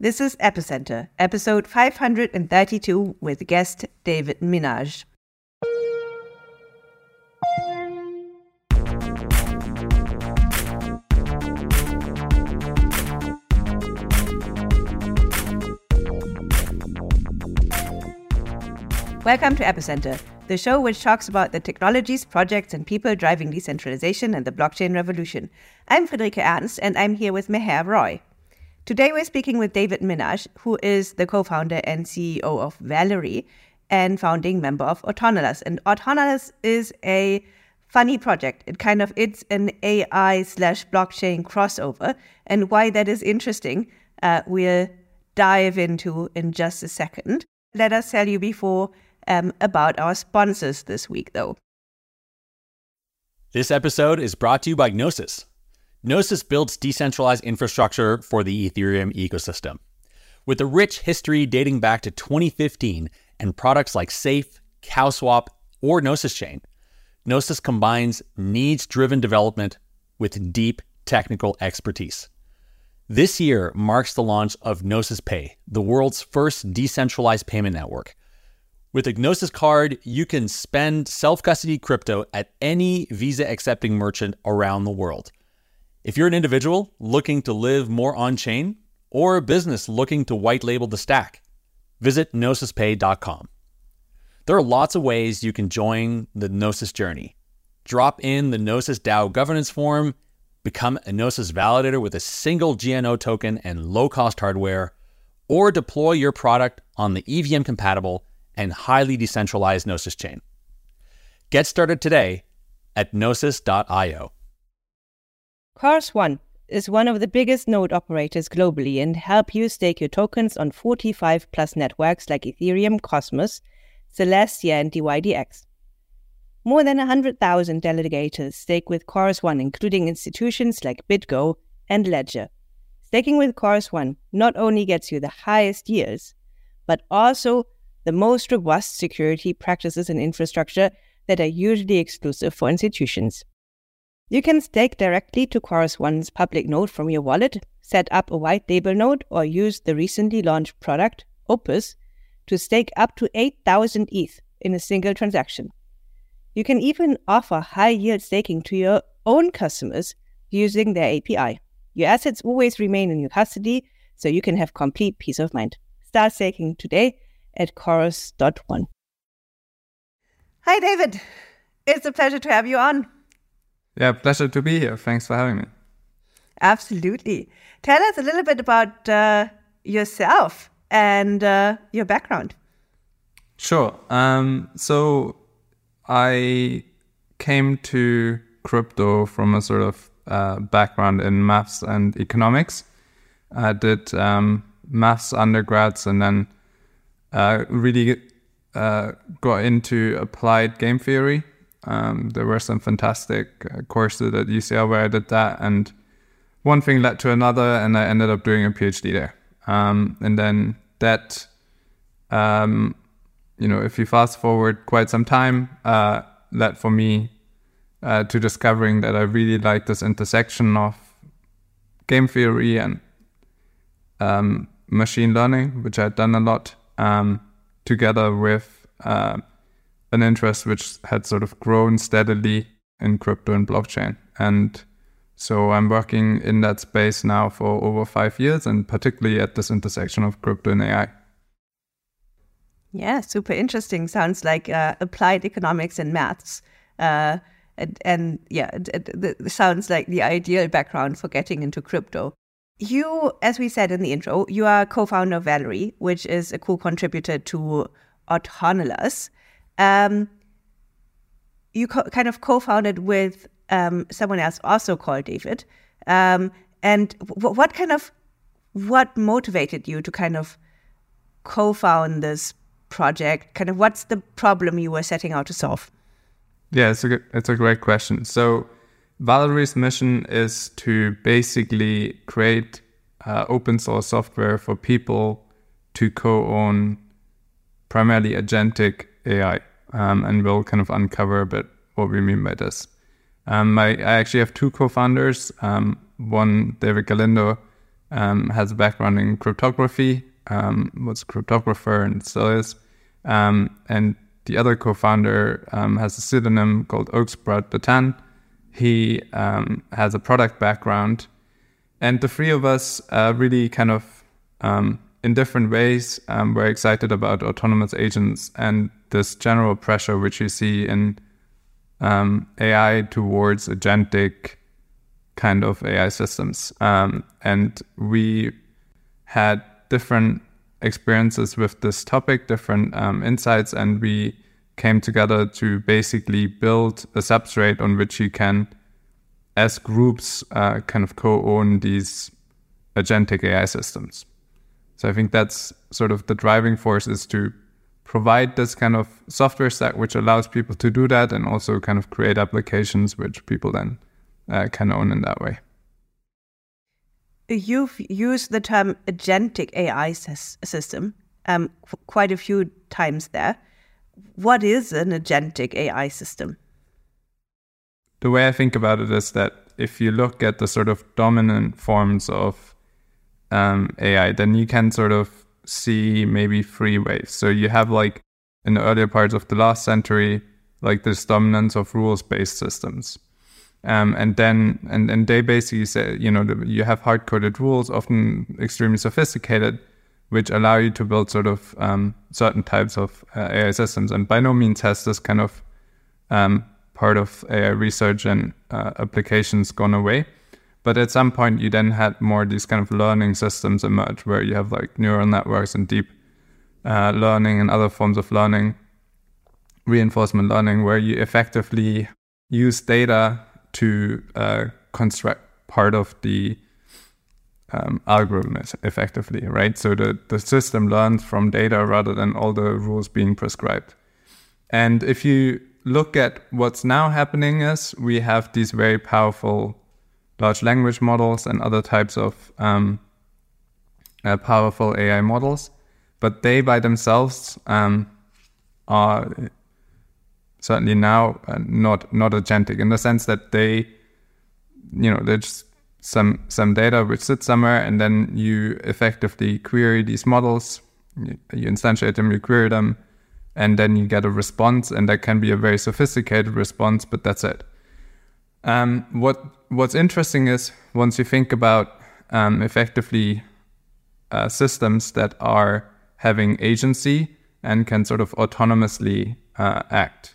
This is Epicenter, episode 532 with guest David Minarsch. Welcome to Epicenter, the show which talks about the technologies, projects, and people driving decentralization and the blockchain revolution. I'm Friederike Ernst, and I'm here with Meher Roy. Today, we're speaking with David Minarsch, who is the co founder and CEO of Valory and founding member of Autonolas. And Autonolas is a funny project. It kind of it's an AI slash blockchain crossover, and why that is interesting, uh, we'll dive into in just a second. Let us tell you before um, about our sponsors this week, though. This episode is brought to you by Gnosis. Gnosis builds decentralized infrastructure for the Ethereum ecosystem. With a rich history dating back to 2015 and products like Safe, CowSwap, or Gnosis Chain, Gnosis combines needs driven development with deep technical expertise. This year marks the launch of Gnosis Pay, the world's first decentralized payment network, with a Gnosis card, you can spend self custody crypto at any Visa accepting merchant around the world. If you're an individual looking to live more on chain, or a business looking to white label the stack, visit gnosispay.com. There are lots of ways you can join the Gnosis journey. Drop in the Gnosis DAO governance form, become a Gnosis validator with a single GNO token and low cost hardware, or deploy your product on the EVM compatible and highly decentralized Gnosis chain. Get started today at gnosis.io. Chorus One is one of the biggest node operators globally and help you stake your tokens on 45 plus networks like Ethereum, Cosmos, Celestia, and DYDX. More than 100,000 delegators stake with Chorus One, including institutions like BitGo and Ledger. Staking with Chorus One not only gets you the highest yields, but also the most robust security practices and infrastructure that are usually exclusive for institutions. You can stake directly to Chorus One's public node from your wallet, set up a white label node, or use the recently launched product, Opus, to stake up to 8,000 ETH in a single transaction. You can even offer high yield staking to your own customers using their API. Your assets always remain in your custody, so you can have complete peace of mind. Start staking today at chorus.one. Hi, David. It's a pleasure to have you on. Yeah, pleasure to be here. Thanks for having me. Absolutely. Tell us a little bit about uh, yourself and uh, your background. Sure. Um, so I came to crypto from a sort of uh, background in maths and economics. I did um, maths undergrads and then uh, really uh, got into applied game theory. Um, there were some fantastic uh, courses at UCL where I did that, and one thing led to another, and I ended up doing a PhD there. Um, and then that, um, you know, if you fast forward quite some time, uh, led for me uh, to discovering that I really like this intersection of game theory and um, machine learning, which I'd done a lot um, together with uh, an interest which had sort of grown steadily in crypto and blockchain. And so I'm working in that space now for over five years, and particularly at this intersection of crypto and AI. Yeah, super interesting. Sounds like uh, applied economics and maths. Uh, and, and, yeah, it, it, it, sounds like the ideal background for getting into crypto. You, as we said in the intro, you are co-founder of Valory, which is a co-contributor to Autonolas. Um, you co- kind of co-founded with um, someone else, also called David. Um, and w- what kind of what motivated you to kind of co-found this project? Kind of what's the problem you were setting out to solve? Yeah, it's a it's a great question. So Valory's mission is to basically create uh, open source software for people to co-own primarily agentic AI, um, and we'll kind of uncover a bit what we mean by this. Um, I, I, actually have two co-founders. Um, one, David Galindo, um, has a background in cryptography, um, was a cryptographer and still is. Um, and the other co-founder has a pseudonym called Oaksprout the Tan. He has a product background, and the three of us uh, really kind of, um, in different ways, um, we're excited about autonomous agents and this general pressure which you see in um, AI towards agentic kind of AI systems. Um, and we had different experiences with this topic, different um, insights, and we came together to basically build a substrate on which you can, as groups, uh, kind of co-own these agentic AI systems. So I think that's sort of the driving force is to provide this kind of software stack which allows people to do that and also kind of create applications which people then uh, can own in that way. You've used the term agentic AI system um, quite a few times there. What is an agentic AI system? The way I think about it is that if you look at the sort of dominant forms of um, AI, then you can sort of see maybe three waves. So you have like in the earlier parts of the last century, like this dominance of rules based systems. Um, and then and, and they basically say you know you have hard coded rules often extremely sophisticated which allow you to build sort of um, certain types of uh, AI systems and by no means has this kind of um, part of AI research and uh, applications gone away but at some point you then had more these kind of learning systems emerge where you have like neural networks and deep uh, learning and other forms of learning reinforcement learning where you effectively use data to uh, construct part of the um, algorithm effectively, right? So the, the system learns from data rather than all the rules being prescribed. And if you look at what's now happening is we have these very powerful large language models and other types of um, uh, powerful AI models, but they by themselves um, are certainly now uh, not not agentic in the sense that they you know there's some some data which sits somewhere and then you effectively query these models you, you instantiate them you query them and then you get a response and that can be a very sophisticated response but that's it. Um, what what's interesting is once you think about um, effectively uh, systems that are having agency and can sort of autonomously uh, act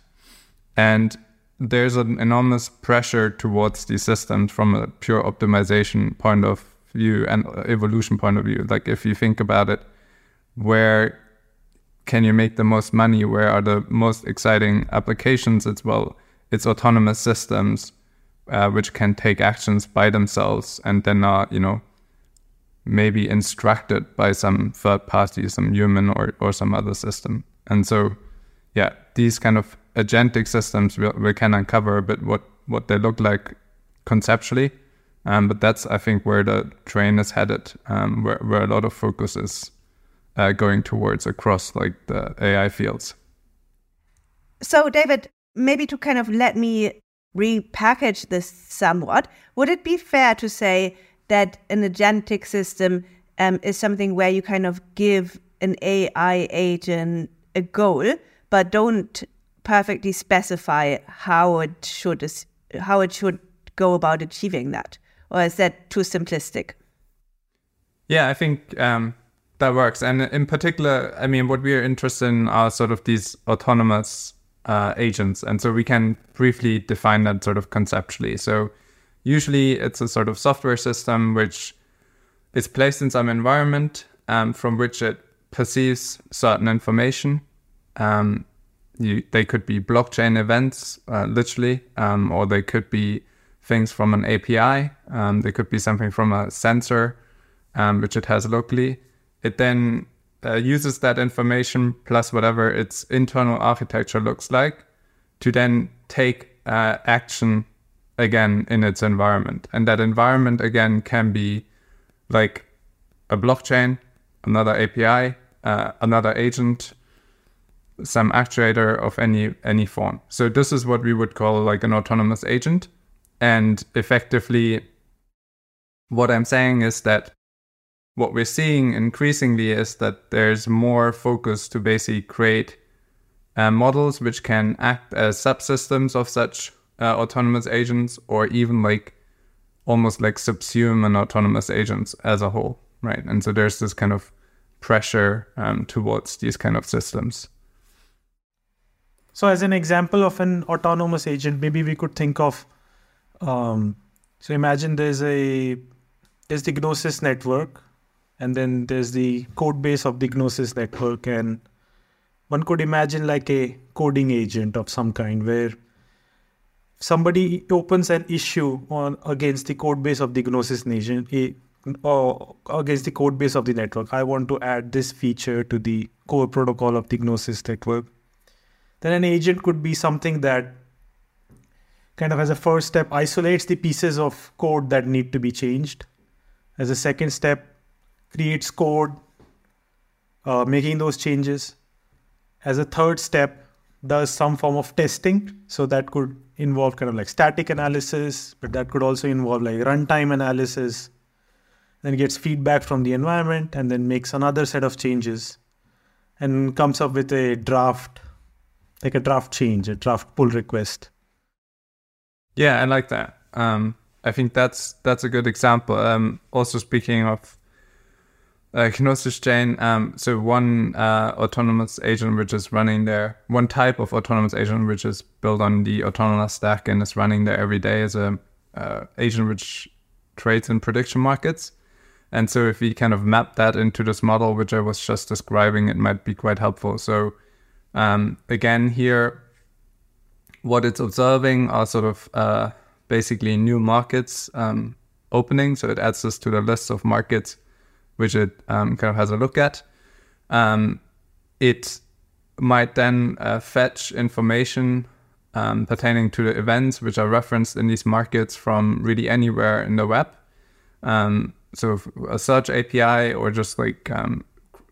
and there's an enormous pressure towards these systems from a pure optimization point of view and evolution point of view. Like if you think about it, where can you make the most money? Where are the most exciting applications? It's well, it's autonomous systems uh, which can take actions by themselves and then are you know maybe instructed by some third party, some human or or some other system. And so, yeah, these kind of agentic systems, we, we can uncover a bit what, what they look like conceptually. Um, but that's, I think, where the train is headed, um, where, where a lot of focus is uh, going towards across like the AI fields. So, David, maybe to kind of let me repackage this somewhat, would it be fair to say that an agentic system um, is something where you kind of give an AI agent a goal, but don't perfectly specify how it should how it should go about achieving that, or is that too simplistic? Yeah, I think um, that works, and in particular, I mean, what we are interested in are sort of these autonomous uh, agents, and so we can briefly define that sort of conceptually. So usually, it's a sort of software system which is placed in some environment um, from which it perceives certain information. Um, you, they could be blockchain events, uh, literally, um, or they could be things from an API. Um, they could be something from a sensor, um, which it has locally. It then uh, uses that information plus whatever its internal architecture looks like to then take uh, action again in its environment. And that environment again can be like a blockchain, another API, uh, another agent, some actuator of any any form. So this is what we would call like an autonomous agent. And effectively, what I'm saying is that what we're seeing increasingly is that there's more focus to basically create uh, models which can act as subsystems of such uh, autonomous agents or even like almost like subsume an autonomous agents as a whole right? And so there's this kind of pressure um, towards these kind of systems. So as an example of an autonomous agent maybe we could think of um, so imagine there's a there's the gnosis network and then there's the code base of the gnosis network. And one could imagine like a coding agent of some kind where somebody opens an issue on against the code base of the gnosis nation or against the code base of the network. I want to add this feature to the core protocol of the gnosis network. Then an agent could be something that kind of as a first step isolates the pieces of code that need to be changed. As a second step creates code, uh, making those changes. As a third step, does some form of testing. So that could involve kind of like static analysis, but that could also involve like runtime analysis. Then gets feedback from the environment and then makes another set of changes and comes up with a draft, like a draft change, a draft pull request. Yeah, I like that. Um, I think that's that's a good example. Um, also speaking of uh, Gnosis chain. Um, so one uh, autonomous agent which is running there, one type of autonomous agent which is built on the Autonolas stack and is running there every day is a uh, agent which trades in prediction markets. And so if we kind of map that into this model which I was just describing, it might be quite helpful. So um, again here, what it's observing are sort of uh, basically new markets um, opening. So it adds this to the list of markets which it um, kind of has a look at. Um, it might then uh, fetch information um, pertaining to the events which are referenced in these markets from really anywhere in the web. Um, so a search API or just like um,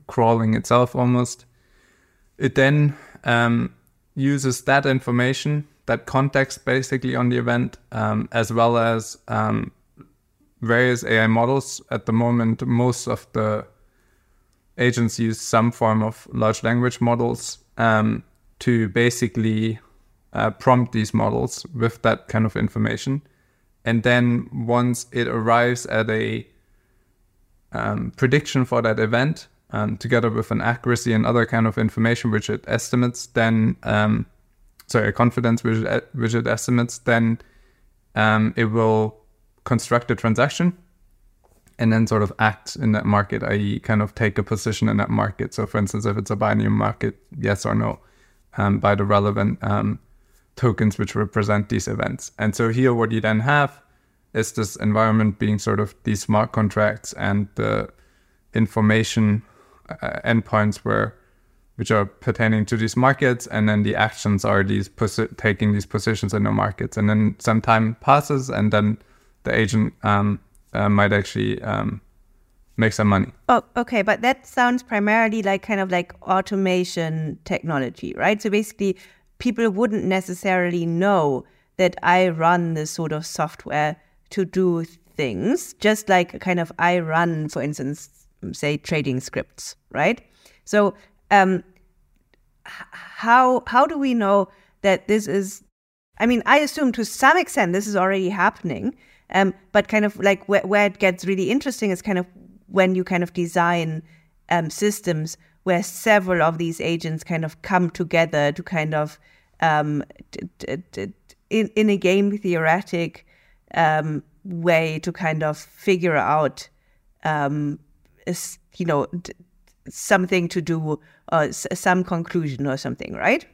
crawling itself almost. It then um, uses that information, that context basically on the event, as well as various AI models. At the moment, most of the agents use some form of large language models um, to basically uh, prompt these models with that kind of information. And then once it arrives at a um, prediction for that event, um, together with an accuracy and other kind of information which it estimates, then um, sorry, a confidence which it, which it estimates, then um, it will construct a transaction and then sort of act in that market, i.e., kind of take a position in that market. So, for instance, if it's a binary market, yes or no, um, buy the relevant um, tokens which represent these events. And so, here, what you then have is this environment being sort of these smart contracts and the information uh, endpoints where which are pertaining to these markets, and then the actions are these posi- taking these positions in the markets. And then some time passes, and then the agent um, uh, might actually um, make some money. Oh, okay, but that sounds primarily like kind of like automation technology, right? So basically, people wouldn't necessarily know that I run this sort of software to do things, just like kind of I run, for instance, say trading scripts, right? So, um, how how do we know that this is? I mean, I assume to some extent this is already happening, um, but kind of like where, where it gets really interesting is kind of when you kind of design um, systems where several of these agents kind of come together to kind of um, in, in a game theoretic um, way to kind of figure out um, you know something to do uh, some conclusion or something right?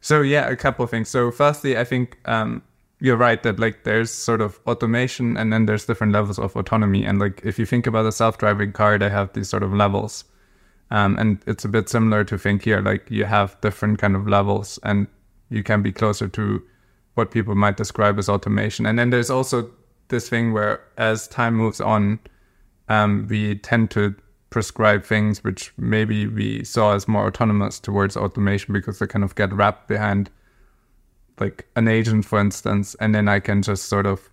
So yeah a couple of things. So firstly i think um, you're right that like there's sort of automation and then there's different levels of autonomy. And like if you think about a self-driving car they have these sort of levels. Um, and it's a bit similar to think here like you have different kind of levels and you can be closer to what people might describe as automation. And then there's also this thing where as time moves on um, we tend to prescribe things which maybe we saw as more autonomous towards automation because they kind of get wrapped behind like an agent, for instance, and then I can just sort of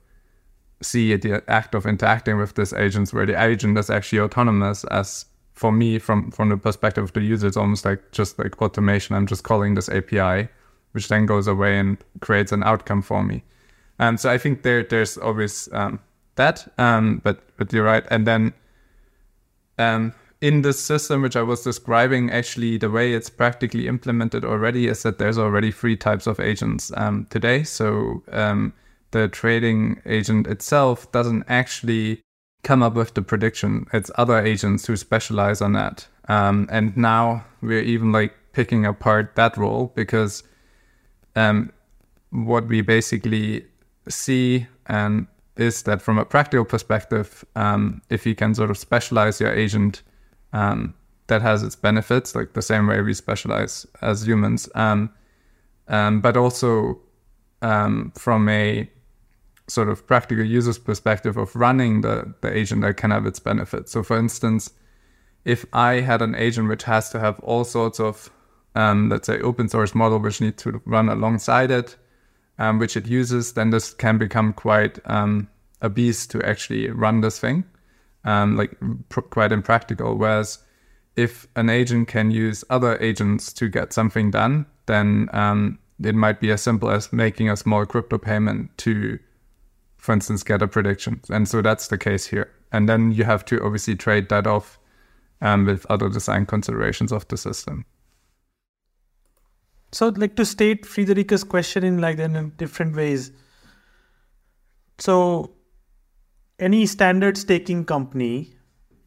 see the act of interacting with this agent where the agent is actually autonomous as for me from from the perspective of the user it's almost like just like automation. I'm just calling this api which then goes away and creates an outcome for me. And so i think there there's always um, that um, but but you're right. And then um, in this system which i was describing actually the way it's practically implemented already is that there's already three types of agents um, today so um, the trading agent itself doesn't actually come up with the prediction. It's other agents who specialize on that. Um, and now we're even like picking apart that role because um, what we basically see and is that from a practical perspective, um, if you can sort of specialize your agent, um, that has its benefits, like the same way we specialize as humans. Um, um, but also from a sort of practical user's perspective of running the, the agent that can have its benefits. So, for instance, if I had an agent which has to have all sorts of, um, let's say, open source model which need to run alongside it, um, which it uses, then this can become quite um, a beast to actually run this thing, um, like quite impractical. Whereas if an agent can use other agents to get something done, then um, it might be as simple as making a small crypto payment to for instance, get a prediction. And so that's the case here. And then you have to obviously trade that off um, with other design considerations of the system. So, like to state Friederike's question in like in different ways. So, any standard staking company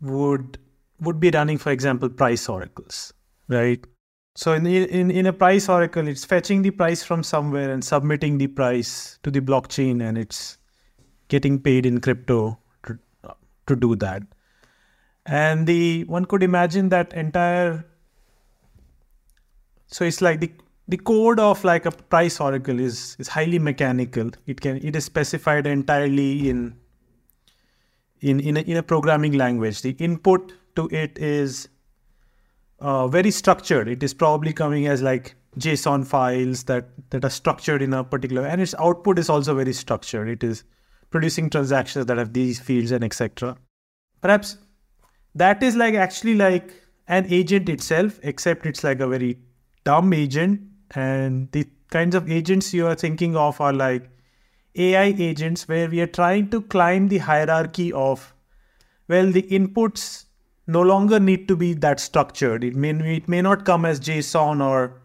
would would be running, for example, price oracles, right? So in, in in a price oracle, it's fetching the price from somewhere and submitting the price to the blockchain, and it's getting paid in crypto to, to do that. And the one could imagine that entire so it's like the the code of like a price oracle is is highly mechanical. It can it is specified entirely in in in a, in a programming language. The input to it is uh, very structured. It is probably coming as like JSON files that that are structured in a particular, and its output is also very structured. It is producing transactions that have these fields and etc. Perhaps that is like actually like an agent itself, except it's like a very dumb agent. And the kinds of agents you are thinking of are like AI agents, where we are trying to climb the hierarchy of, well, the inputs no longer need to be that structured. It may it may not come as JSON or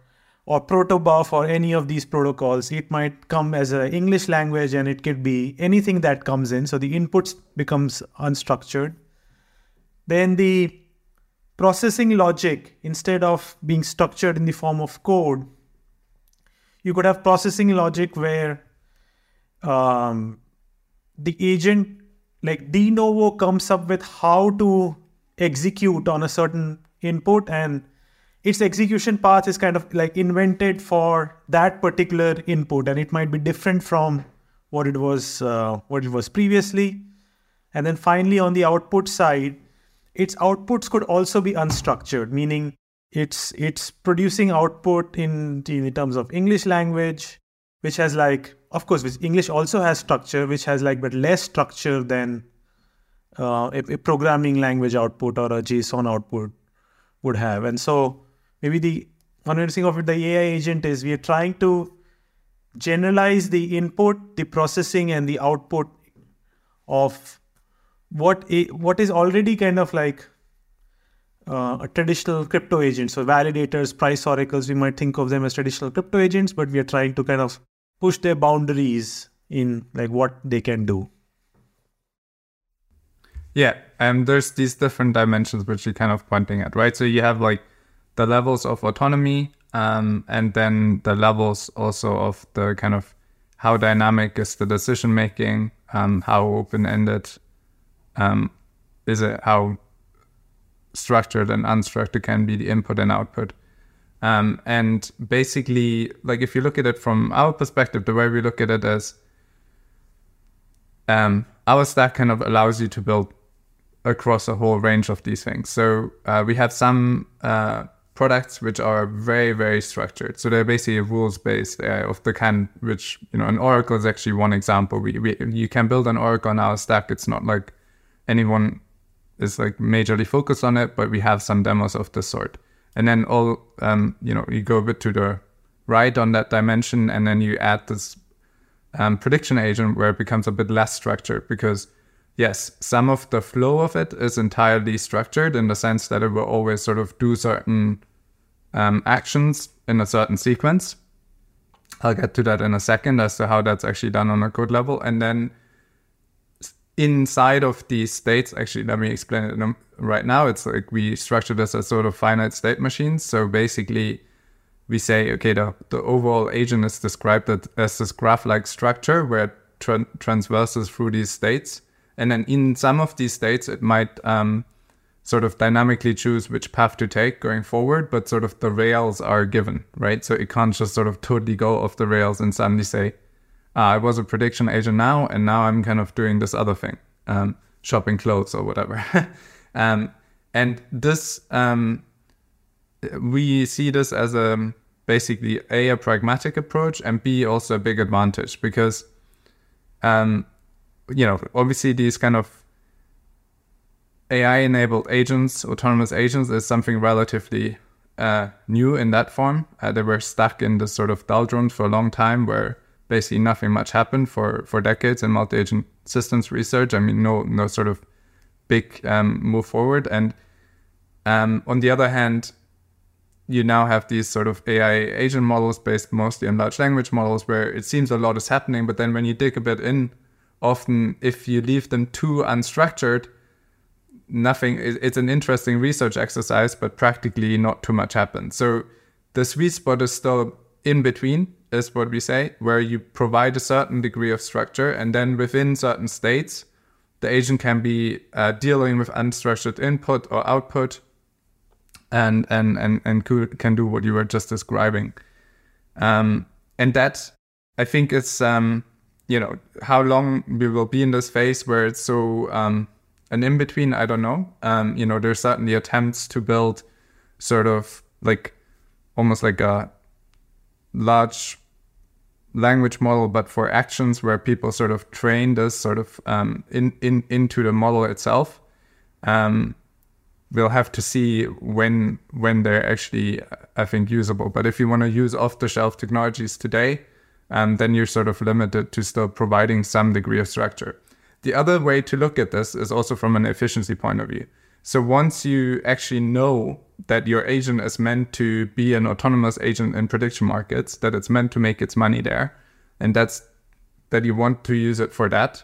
or protobuf or any of these protocols. It might come as an English language and it could be anything that comes in. So the inputs becomes unstructured. Then the processing logic, instead of being structured in the form of code, you could have processing logic where um, the agent, like de novo, comes up with how to execute on a certain input and its execution path is kind of like invented for that particular input and it might be different from what it was uh, what it was previously. And then finally on the output side its outputs could also be unstructured meaning it's it's producing output in in terms of english language which has like of course which english also has structure which has like but less structure than uh, a, a programming language output or a json output would have and so maybe the one of it, the AI agent is we are trying to generalize the input, the processing, and the output of what a, what is already kind of like uh, a traditional crypto agent. So validators, price oracles, we might think of them as traditional crypto agents, but we are trying to kind of push their boundaries in like what they can do. Yeah, and there's these different dimensions which you're kind of pointing at, right? So you have like the levels of autonomy um, and then the levels also of the kind of how dynamic is the decision making, um, how open ended um, is it, how structured and unstructured can be the input and output. Um, and basically, like if you look at it from our perspective, the way we look at it is um, our stack kind of allows you to build across a whole range of these things. So uh, we have some uh, products which are very very structured. So they're basically rules based uh, of the kind which you know an Oracle is actually one example. We, we you can build an Oracle on our stack. It's not like anyone is like majorly focused on it, but we have some demos of this sort. And then all um, you know you go a bit to the right on that dimension, and then you add this um, prediction agent where it becomes a bit less structured because yes, some of the flow of it is entirely structured in the sense that it will always sort of do certain um, actions in a certain sequence. I'll get to that in a second as to how that's actually done on a code level. And then inside of these states, actually, let me explain it right now. It's like we structure this as sort of finite state machines. So basically, we say, okay, the, the overall agent is described as this graph like structure where it tra- transverses through these states. And then in some of these states, it might um, sort of dynamically choose which path to take going forward, but sort of the rails are given, right? So it can't just sort of totally go off the rails and suddenly say, ah, I was a prediction agent now, and now I'm kind of doing this other thing, um, shopping clothes or whatever. um, and this, um, we see this as a basically a a pragmatic approach and b also a big advantage because um, you know, obviously these kind of AI enabled agents, autonomous agents, is something relatively uh, new in that form. Uh, they were stuck in this sort of doldrums for a long time where basically nothing much happened for, for decades in multi agent systems research. I mean, no, no sort of big um, move forward. And um, on the other hand, you now have these sort of AI agent models based mostly on large language models where it seems a lot is happening. But then when you dig a bit in, often if you leave them too unstructured, nothing, it's an interesting research exercise, but practically not too much happens. So the sweet spot is still in between, is what we say, where you provide a certain degree of structure and then within certain states, the agent can be uh, dealing with unstructured input or output and and and and can do what you were just describing um, and that i think is um, you know how long we will be in this phase where it's so um, an in between. I don't know. Um, you know, there's certainly attempts to build sort of like almost like a large language model, but for actions where people sort of train this sort of um, in, in into the model itself. Um, we'll have to see when when they're actually, I think, usable. But if you want to use off the shelf technologies today, and then you're sort of limited to still providing some degree of structure. The other way to look at this is also from an efficiency point of view. So once you actually know that your agent is meant to be an autonomous agent in prediction markets, that it's meant to make its money there, and that's that you want to use it for that,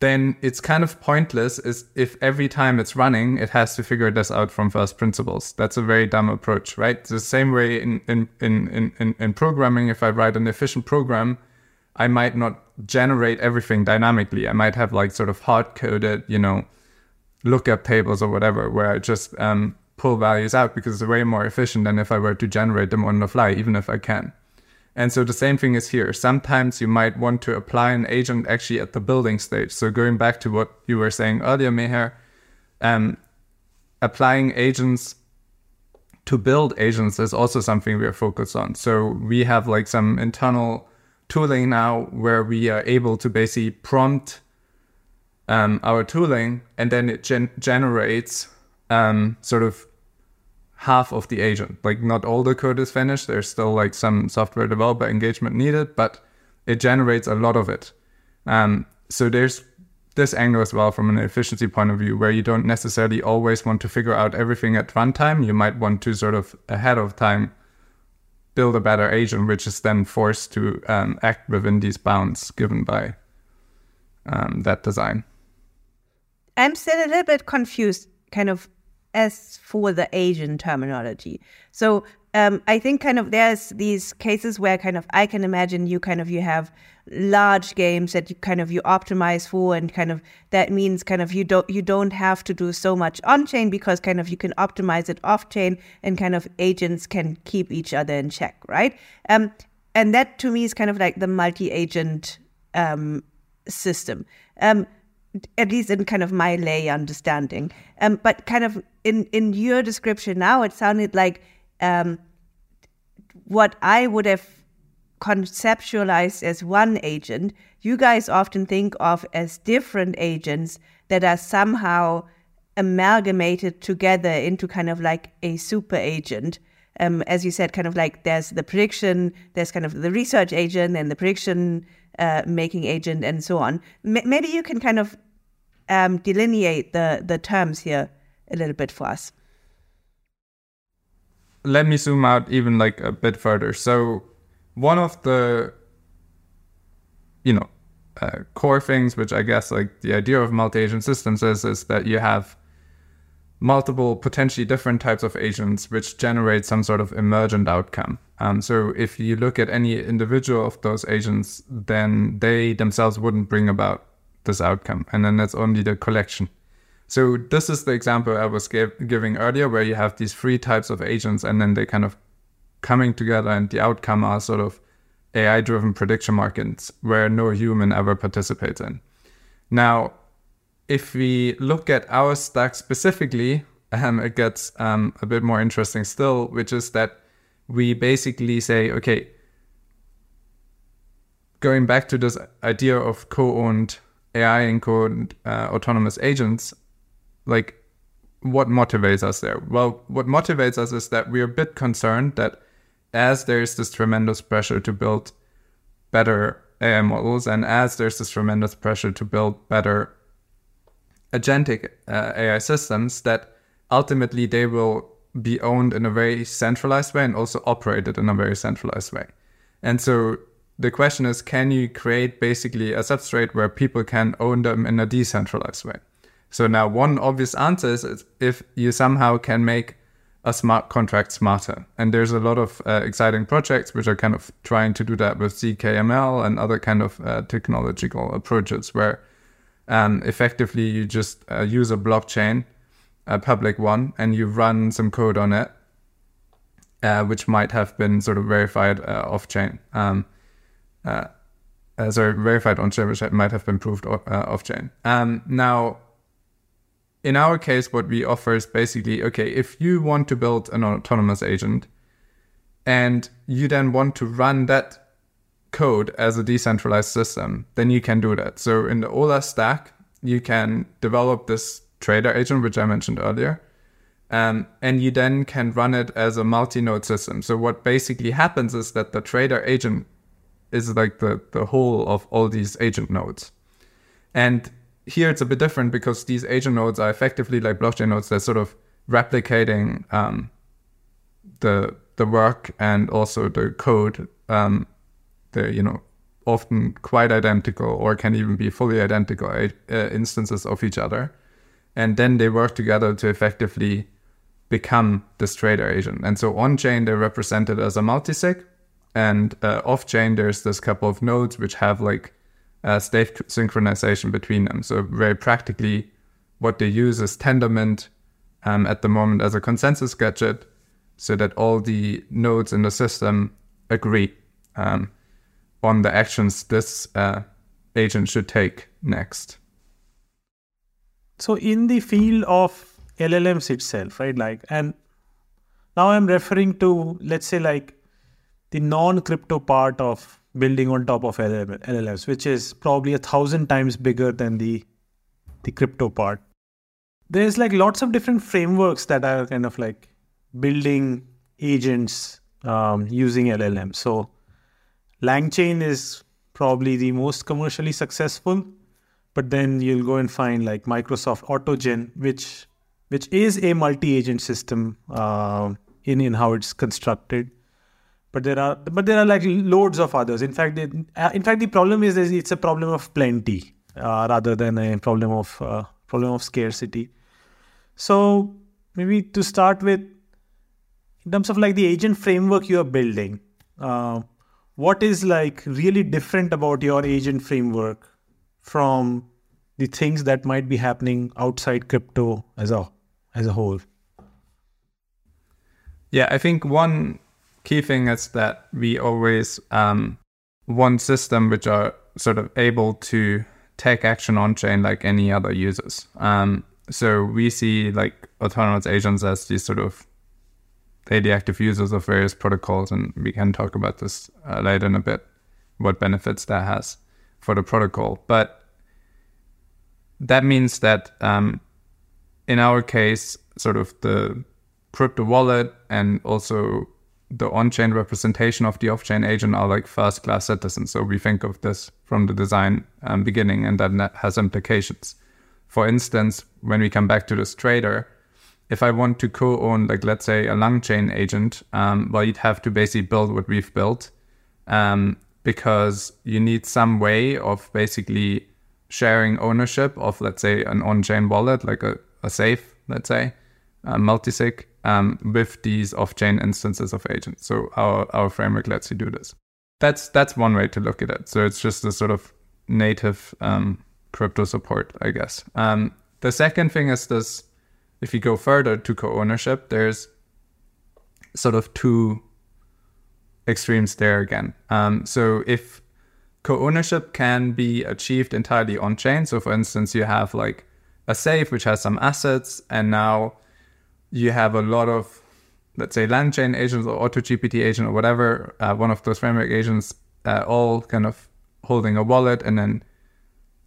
then it's kind of pointless is if every time it's running, it has to figure this out from first principles. That's a very dumb approach, right? The same way in, in, in, in, in programming, if I write an efficient program, I might not generate everything dynamically. I might have like sort of hard coded, you know, lookup tables or whatever, where I just um, pull values out because it's way more efficient than if I were to generate them on the fly, even if I can. And so the same thing is here. Sometimes you might want to apply an agent actually at the building stage. So going back to what you were saying earlier, Meher, um, applying agents to build agents is also something we are focused on. So we have like some internal tooling now where we are able to basically prompt um, our tooling and then it gen- generates um, sort of half of the agent. Like not all the code is finished. There's still like some software developer engagement needed, but it generates a lot of it. Um, so there's this angle as well from an efficiency point of view, where you don't necessarily always want to figure out everything at runtime. You might want to sort of ahead of time build a better agent, which is then forced to um, act within these bounds given by um, that design. I'm still a little bit confused, kind of as for the agent terminology. So um, I think kind of there's these cases where kind of I can imagine you kind of you have large games that you kind of you optimize for and kind of that means kind of you don't you don't have to do so much on chain because kind of you can optimize it off chain and kind of agents can keep each other in check right um and that to me is kind of like the multi agent um system um at least in kind of my lay understanding. Um, but kind of in in your description now, it sounded like um, what I would have conceptualized as one agent, you guys often think of as different agents that are somehow amalgamated together into kind of like a super agent. Um, as you said, kind of like there's the prediction, there's kind of the research agent and the prediction uh, making agent and so on. M- maybe you can kind of um, delineate the, the terms here a little bit for us. Let me zoom out even like a bit further. So one of the, you know, uh, core things, which I guess like the idea of multi-agent systems is, is that you have multiple potentially different types of agents which generate some sort of emergent outcome. Um, so if you look at any individual of those agents, then they themselves wouldn't bring about this outcome. And then that's only the collection. So this is the example I was gave, giving earlier, where you have these three types of agents, and then they kind of coming together, and the outcome are sort of AI-driven prediction markets where no human ever participates in. Now, if we look at our stack specifically, um, it gets um, a bit more interesting still, which is that we basically say, okay, going back to this idea of co-owned AI and co-owned uh, autonomous agents, like what motivates us there? Well, what motivates us is that we're a bit concerned that as there's this tremendous pressure to build better AI models, and as there's this tremendous pressure to build better agentic uh, AI systems, that ultimately they will be owned in a very centralized way and also operated in a very centralized way. And so the question is can you create basically a substrate where people can own them in a decentralized way? So now one obvious answer is if you somehow can make a smart contract smarter. And there's a lot of uh, exciting projects which are kind of trying to do that with ZKML and other kind of uh, technological approaches where um, effectively you just uh, use a blockchain, a public one, and you run some code on it, uh, which might have been sort of verified uh, off chain. Um, uh, sorry, verified on chain, which might have been proved off chain. Um, now, in our case, what we offer is basically okay, if you want to build an autonomous agent and you then want to run that code as a decentralized system, then you can do that. So in the Olas stack, you can develop this trader agent, which I mentioned earlier. Um, and you then can run it as a multi-node system. So what basically happens is that the trader agent is like the, the whole of all these agent nodes. And here it's a bit different because these agent nodes are effectively like blockchain nodes. They're sort of replicating um, the the work and also the code. Um, they're you know often quite identical or can even be fully identical uh, instances of each other, and then they work together to effectively become this trader agent. And so on chain they're represented as a multisig, and uh, off chain there's this couple of nodes which have like uh, state synchronization between them. So very practically, what they use is Tendermint um, at the moment as a consensus gadget, so that all the nodes in the system agree um, on the actions this uh, agent should take next. So in the field of LLMs itself, right? Like, and now I'm referring to let's say like the non-crypto part of building on top of LLMs, which is probably a thousand times bigger than the the crypto part. There's like lots of different frameworks that are kind of like building agents um, using LLM. So LangChain is probably the most commercially successful, but then you'll go and find like Microsoft AutoGen, which which is a multi-agent system uh, in in how it's constructed but there are but there are like loads of others. In fact uh, in fact the problem is, is it's a problem of plenty uh, rather than a problem of uh, problem of scarcity. So maybe to start with in terms of like the agent framework you are building uh, what is like really different about your agent framework from the things that might be happening outside crypto as a as a whole? Yeah i think one key thing is that we always um, want systems which are sort of able to take action on chain like any other users. Um, so we see like autonomous agents as these sort of daily active users of various protocols, and we can talk about this uh, later in a bit, what benefits that has for the protocol. But that means that um, in our case, sort of the crypto wallet and also the on-chain representation of the off-chain agent are like first-class citizens. So we think of this from the design um, beginning, and that has implications. For instance, when we come back to this trader, if I want to co-own, like let's say a LangChain agent, um, well, you'd have to basically build what we've built, um, because you need some way of basically sharing ownership of, let's say, an on-chain wallet, like a, a safe, let's say, a multisig, um, with these off-chain instances of agents. So our our framework lets you do this. That's that's one way to look at it. So it's just a sort of native um, crypto support, I guess. Um, the second thing is this: if you go further to co-ownership, there's sort of two extremes there again. Um, so if co-ownership can be achieved entirely on chain, so for instance, you have like a safe which has some assets, and now you have a lot of, let's say, LangChain agents or AutoGPT agent or whatever, uh, one of those framework agents, uh, all kind of holding a wallet and then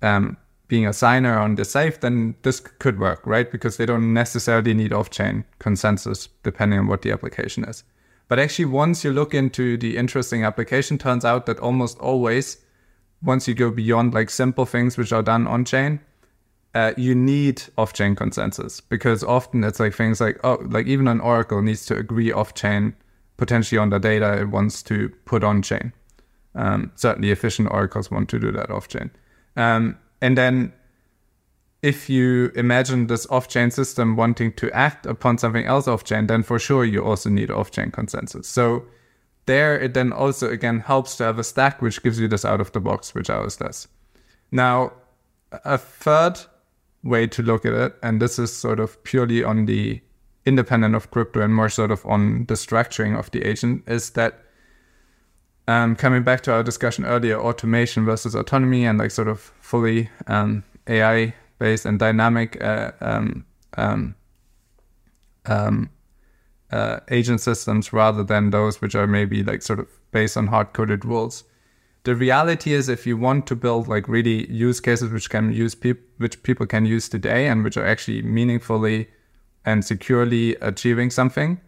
um, being a signer on the safe, then this could work, right? Because they don't necessarily need off-chain consensus, depending on what the application is. But actually, once you look into the interesting application, turns out that almost always, once you go beyond like simple things which are done on chain, uh, you need off-chain consensus because often it's like things like oh, like even an Oracle needs to agree off-chain potentially on the data it wants to put on chain. Um, certainly, efficient oracles want to do that off-chain. Um, and then, if you imagine this off-chain system wanting to act upon something else off-chain, then for sure you also need off-chain consensus. So there, it then also again helps to have a stack which gives you this out of the box, which ours does. Now, a third way to look at it, and this is sort of purely on the independent of crypto and more sort of on the structuring of the agent, is that um, coming back to our discussion earlier, automation versus autonomy and like sort of fully um, AI based and dynamic uh, um, um, um, uh, agent systems rather than those which are maybe like sort of based on hard coded rules the reality is if you want to build like really use cases which can use people which people can use today and which are actually meaningfully and securely achieving something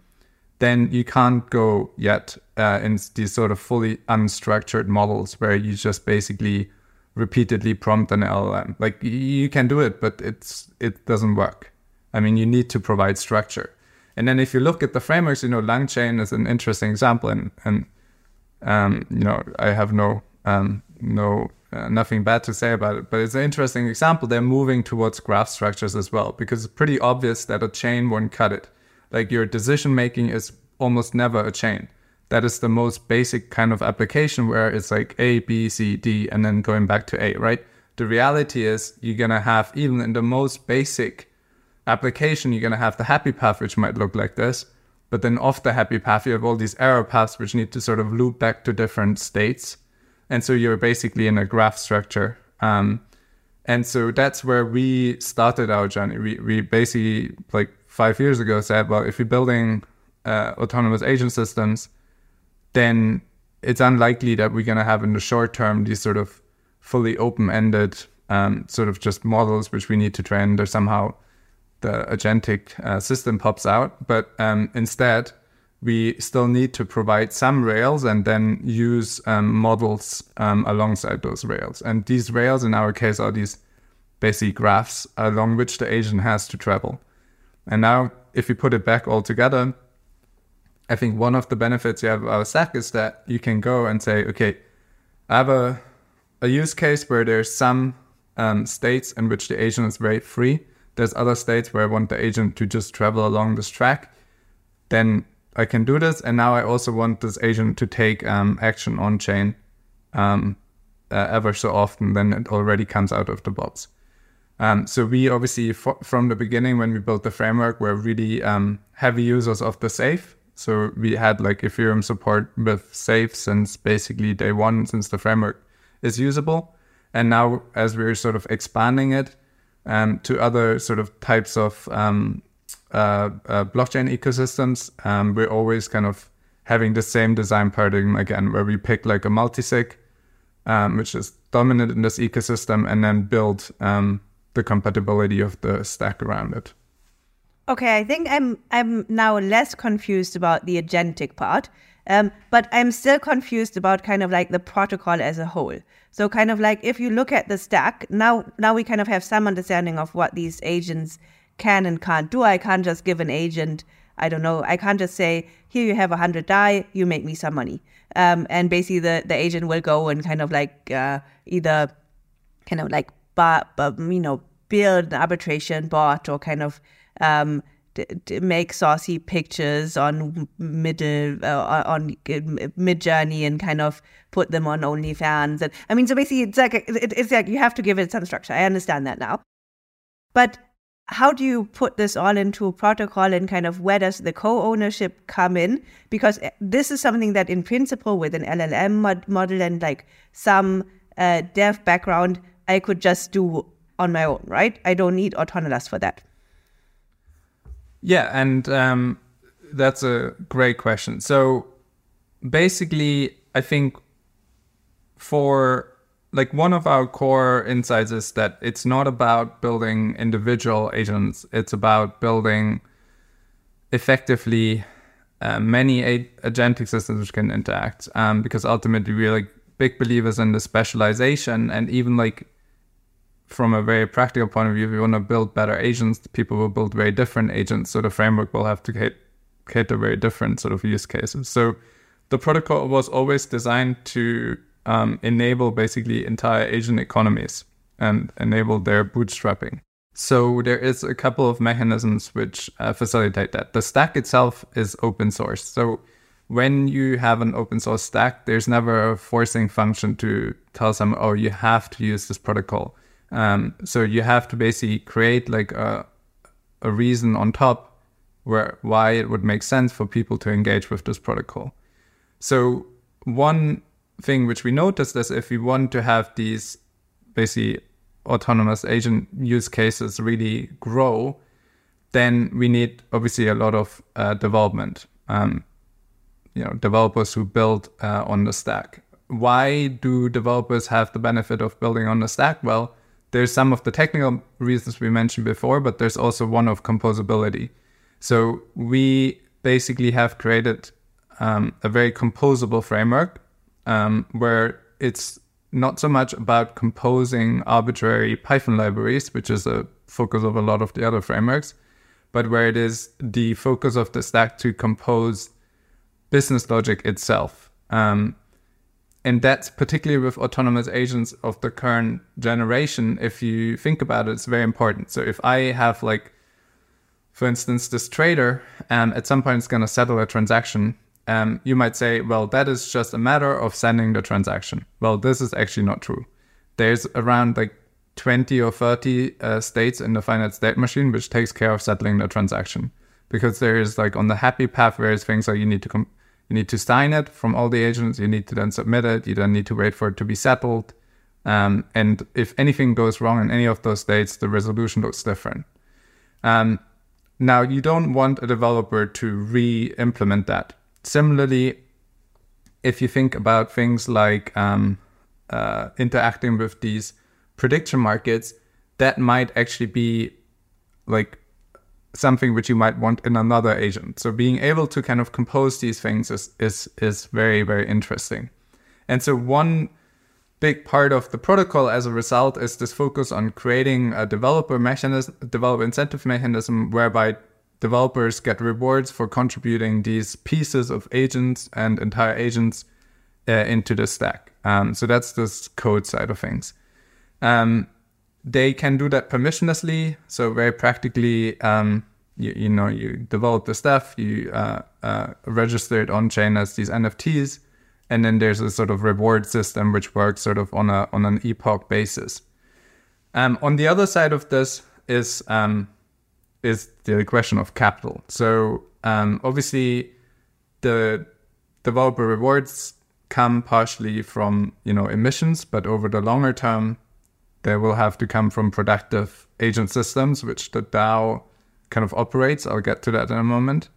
then you can't go yet uh, in these sort of fully unstructured models where you just basically repeatedly prompt an LLM. Like you can do it, but it's it doesn't work. I mean, you need to provide structure. And then if you look at the frameworks, you know, LangChain is an interesting example, and and um, you know, I have no um, no uh, nothing bad to say about it, but it's an interesting example. They're moving towards graph structures as well because it's pretty obvious that a chain won't cut it. Like your decision making is almost never a chain. That is the most basic kind of application where it's like A, B, C, D, and then going back to A, right? The reality is you're gonna have even in the most basic application, you're gonna have the happy path, which might look like this but then off the happy path, you have all these error paths which need to sort of loop back to different states. And so you're basically in a graph structure. Um, and so that's where we started our journey. We, we basically, like five years ago, said, well, if you're building uh, autonomous agent systems, then it's unlikely that we're going to have in the short term these sort of fully open ended um, sort of just models which we need to train. There's somehow the agentic uh, system pops out. But um, instead, we still need to provide some rails and then use um, models um, alongside those rails. And these rails, in our case, are these basic graphs along which the agent has to travel. And now, if we put it back all together, I think one of the benefits you have of our stack is that you can go and say, okay, I have a, a use case where there's some um, states in which the agent is very free there's other states where I want the agent to just travel along this track, then I can do this. And now I also want this agent to take um, action on chain um, uh, ever so often, then it already comes out of the box. Um, so we obviously, from the beginning when we built the framework, were really um, heavy users of the safe. So we had like Ethereum support with safe since basically day one, since the framework is usable. And now, as we're sort of expanding it um, to other sort of types of um, uh, uh, blockchain ecosystems, um, we're always kind of having the same design paradigm again, where we pick like a multisig, um, which is dominant in this ecosystem, and then build um, the compatibility of the stack around it. Okay, I think I'm I'm now less confused about the agentic part, um, but I'm still confused about kind of like the protocol as a whole. So kind of like if you look at the stack now, now we kind of have some understanding of what these agents can and can't do. I can't just give an agent, I don't know, I can't just say here you have a hundred DAI, you make me some money, um, and basically the the agent will go and kind of like uh, either kind of like but, but you know build an arbitration bot or kind of um, d- make saucy pictures on middle uh, on uh, Midjourney and kind of put them on OnlyFans. And I mean, so basically, it's like it, it's like you have to give it some structure. I understand that now, but how do you put this all into a protocol and kind of where does the co-ownership come in because uh, this is something that in principle with an llm mod- model and like some uh, dev background i could just do on my own, right? I don't need Autonolas for that. Yeah, and um, that's a great question. So basically, I think for like one of our core insights is that it's not about building individual agents, it's about building effectively uh, many agentic systems which can interact. Um, because ultimately, we're like big believers in the specialization and even like from a very practical point of view, if you want to build better agents, people will build very different agents. So the framework will have to cater very different sort of use cases. So the protocol was always designed to um, enable basically entire agent economies and enable their bootstrapping. So there is a couple of mechanisms which uh, facilitate that. The stack itself is open source. So when you have an open source stack, there's never a forcing function to tell someone, oh, you have to use this protocol. Um, so you have to basically create like a, a reason on top where why it would make sense for people to engage with this protocol. So one thing which we noticed is if we want to have these basically autonomous agent use cases really grow, then we need obviously a lot of uh, development. Um, you know, developers who build uh, on the stack. Why do developers have the benefit of building on the stack? Well, there's some of the technical reasons we mentioned before, but there's also one of composability. So we basically have created um, a very composable framework um, where it's not so much about composing arbitrary Python libraries, which is a focus of a lot of the other frameworks, but where it is the focus of the stack to compose business logic itself. Um, and that's particularly with autonomous agents of the current generation if you think about it it's very important. So if i have like for instance this trader um, at some point is going to settle a transaction um, you might say well that is just a matter of sending the transaction. Well this is actually not true. There's around like 20 or 30 uh, states in the finite state machine which takes care of settling the transaction. Because there is like on the happy path various things that you need to com- you need to sign it from all the agents. You need to then submit it. You then need to wait for it to be settled. Um, and if anything goes wrong in any of those states, the resolution looks different. Um, now, you don't want a developer to re implement that. Similarly, if you think about things like um, uh, interacting with these prediction markets, that might actually be like something which you might want in another agent. So being able to kind of compose these things is is is very very interesting. And so one big part of the protocol as a result is this focus on creating a developer mechanism, developer incentive mechanism whereby developers get rewards for contributing these pieces of agents and entire agents uh, into the stack. Um, so that's this code side of things. Um, they can do that permissionlessly. So very practically, um, you, you know, you develop the stuff, you uh, uh, register it on chain as these NFTs, and then there's a sort of reward system which works sort of on a on an epoch basis. Um, on the other side of this is um, is the question of capital. So um, obviously, the developer rewards come partially from you know emissions, but over the longer term, they will have to come from productive agent systems, which the DAO kind of operates. I'll get to that in a moment.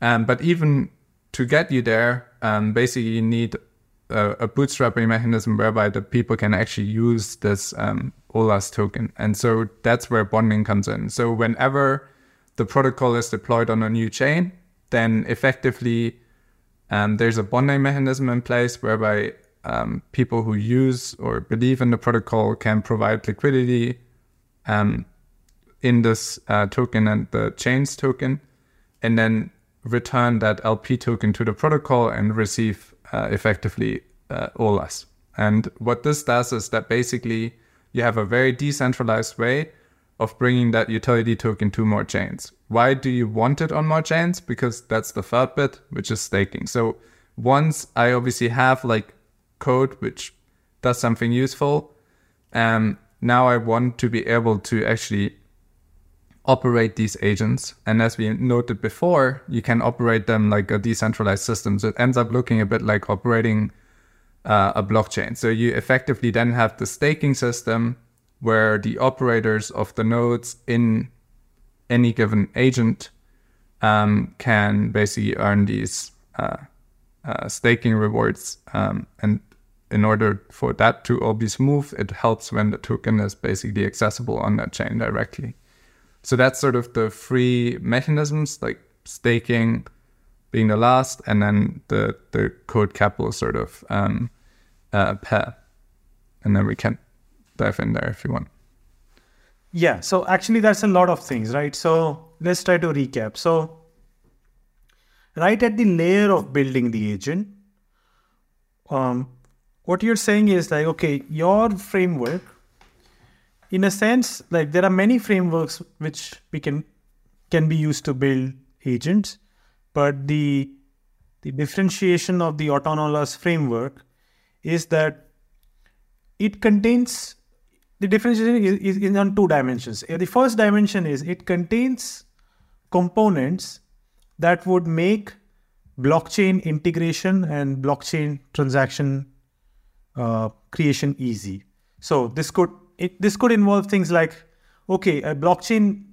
Um, but even to get you there, um, basically you need a, a, bootstrapping mechanism whereby the people can actually use this um, OLAS token. And so that's where bonding comes in. So whenever the protocol is deployed on a new chain, then effectively um, there's a bonding mechanism in place whereby um, people who use or believe in the protocol can provide liquidity um, in this uh, token and the chains token, and then return that LP token to the protocol and receive uh, effectively uh, OLAS. And what this does is that basically you have a very decentralized way of bringing that utility token to more chains. Why do you want it on more chains? Because that's the third bit, which is staking. So once I obviously have like code which does something useful, um, now I want to be able to actually operate these agents. And as we noted before, you can operate them like a decentralized system. So it ends up looking a bit like operating uh, a blockchain. So you effectively then have the staking system where the operators of the nodes in any given agent um, can basically earn these uh, uh, staking rewards. Um, and in order for that to all be smooth, it helps when the token is basically accessible on that chain directly. So that's sort of the three mechanisms, like staking being the last, and then the the code capital sort of um, uh, pair, and then we can dive in there if you want. Yeah. So actually, that's a lot of things, right? So let's try to recap. So right at the layer of building the agent, um, what you're saying is like, okay, your framework in a sense, like there are many frameworks which we can can be used to build agents, but the the differentiation of the Autonolas framework is that it contains the differentiation is, is, is on two dimensions. Uh, the first dimension is it contains components that would make blockchain integration and blockchain transaction uh, creation easy. So this could it, this could involve things like, okay, a blockchain,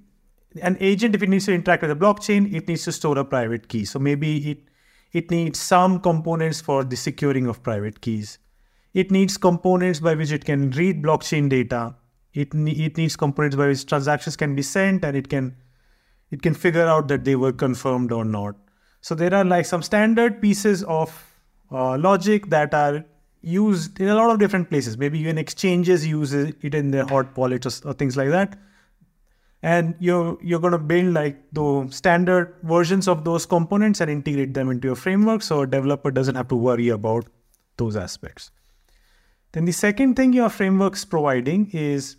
an agent, if it needs to interact with a blockchain, it needs to store a private key. So maybe it it needs some components for the securing of private keys. It needs components by which it can read blockchain data. It, it needs components by which transactions can be sent and it can it can figure out that they were confirmed or not. So there are like some standard pieces of uh, logic that are used in a lot of different places. Maybe even exchanges use it in their hot wallets or, or things like that. And you're you're going to build like the standard versions of those components and integrate them into your framework, so a developer doesn't have to worry about those aspects. Then the second thing your framework's providing is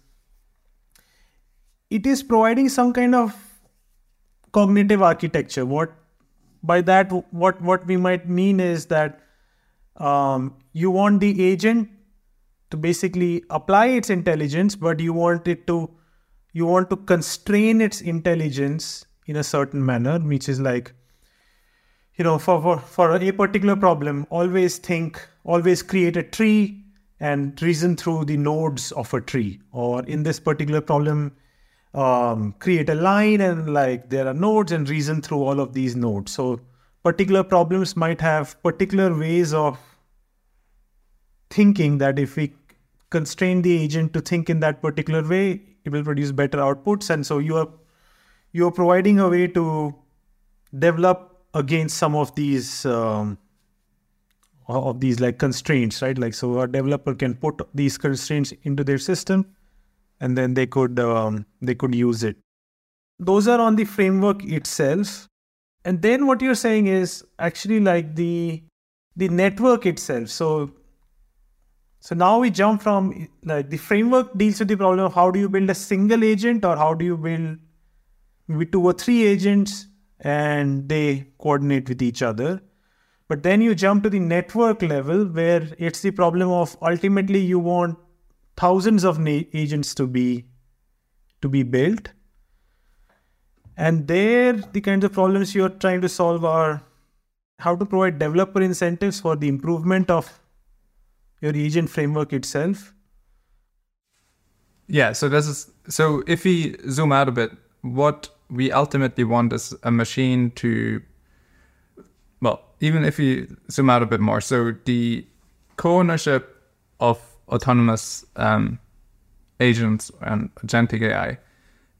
it is providing some kind of cognitive architecture. What by that what what we might mean is that um, you want the agent to basically apply its intelligence, but you want it to you want to constrain its intelligence in a certain manner, which is like you know for, for for a particular problem always think always create a tree and reason through the nodes of a tree. Or in this particular problem um, create a line and like there are nodes and reason through all of these nodes. So particular problems might have particular ways of thinking that if we constrain the agent to think in that particular way, it will produce better outputs. And so you are you are providing a way to develop against some of these um, of these like constraints, right? Like so, a developer can put these constraints into their system, and then they could um, they could use it. Those are on the framework itself, and then what you're saying is actually like the the network itself. So so now we jump from like the framework deals with the problem of how do you build a single agent or how do you build maybe two or three agents and they coordinate with each other. But then you jump to the network level where it's the problem of ultimately you want thousands of agents to be to be built. And there the kinds of problems you're trying to solve are how to provide developer incentives for the improvement of your agent framework itself? Yeah, so this is so if we zoom out a bit, what we ultimately want is a machine to well, even if we zoom out a bit more, so the co-ownership of autonomous um, agents and agentic AI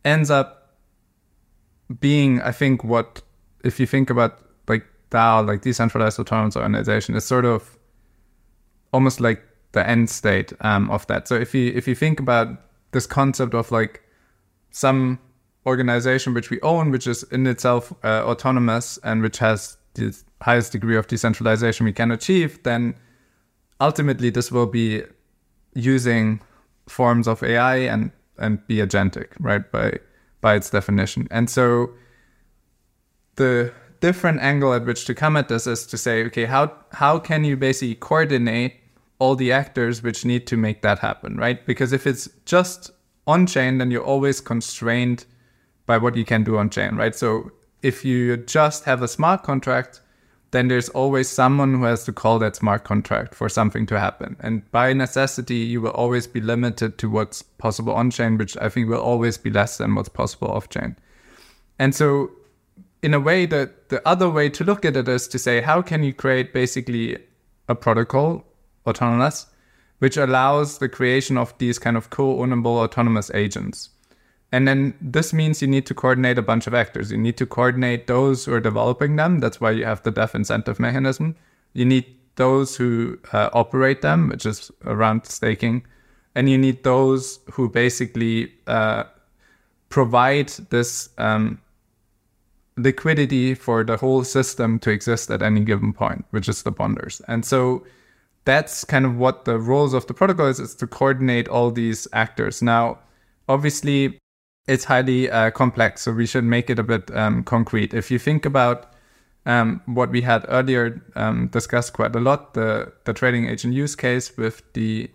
ends up being, I think, what if you think about like DAO, like decentralized autonomous organization, is sort of almost like the end state um, of that. So if you if you think about this concept of like some organization which we own, which is in itself uh, autonomous and which has the highest degree of decentralization we can achieve, then ultimately this will be using forms of AI and and be agentic, right? By by its definition. And so the different angle at which to come at this is to say, okay, how how can you basically coordinate all the actors which need to make that happen, right? Because if it's just on chain, then you're always constrained by what you can do on chain, right? So if you just have a smart contract, then there's always someone who has to call that smart contract for something to happen. And by necessity, you will always be limited to what's possible on chain, which I think will always be less than what's possible off chain. And so, in a way, the, the other way to look at it is to say, how can you create basically a protocol, Autonolas, which allows the creation of these kind of co ownable autonomous agents? And then this means you need to coordinate a bunch of actors. You need to coordinate those who are developing them. That's why you have the dev incentive mechanism. You need those who uh, operate them, which is around staking. And you need those who basically uh, provide this um, liquidity for the whole system to exist at any given point, which is the bonders. And so that's kind of what the roles of the protocol is, is to coordinate all these actors. Now, obviously, it's highly uh, complex, so we should make it a bit um, concrete. If you think about um, what we had earlier um, discussed quite a lot, the, the trading agent use case with the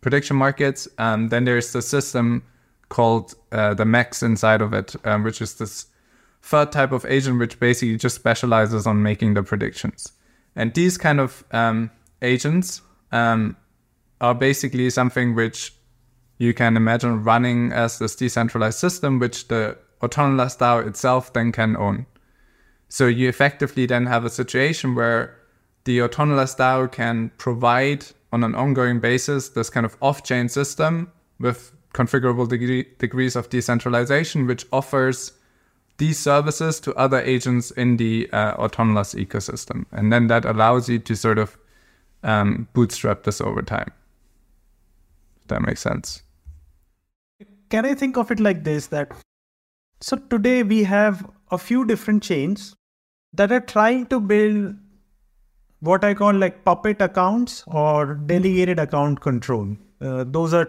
prediction markets, um, then there's the system called uh, the Mechs inside of it, um, which is this third type of agent which basically just specializes on making the predictions. And these kind of um, agents are basically something which you can imagine running as this decentralized system, which the autonomous DAO itself then can own. So you effectively then have a situation where the autonomous DAO can provide on an ongoing basis this kind of off-chain system with configurable degree, degrees of decentralization, which offers these services to other agents in the uh, autonomous ecosystem. And then that allows you to sort of um, bootstrap this over time. If that makes sense can I think of it like this that so today we have a few different chains that are trying to build what I call like puppet accounts or delegated account control. Uh, those are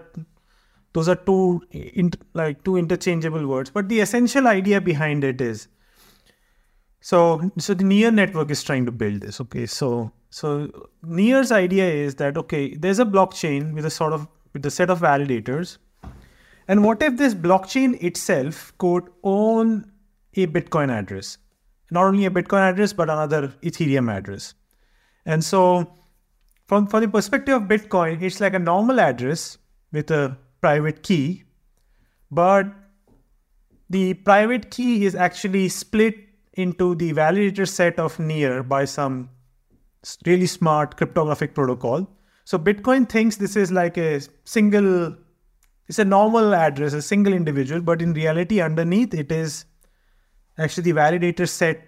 those are two in, like two interchangeable words, but the essential idea behind it is so so the Near network is trying to build this. Okay, so so Near's idea is that okay, there's a blockchain with a sort of with a set of validators and what if this blockchain itself could own a Bitcoin address? Not only a Bitcoin address, but another Ethereum address. And so, from, from the perspective of Bitcoin, it's like a normal address with a private key, but the private key is actually split into the validator set of Near by some really smart cryptographic protocol. So Bitcoin thinks this is like a single it's a normal address, a single individual, but in reality, underneath it is actually the validator set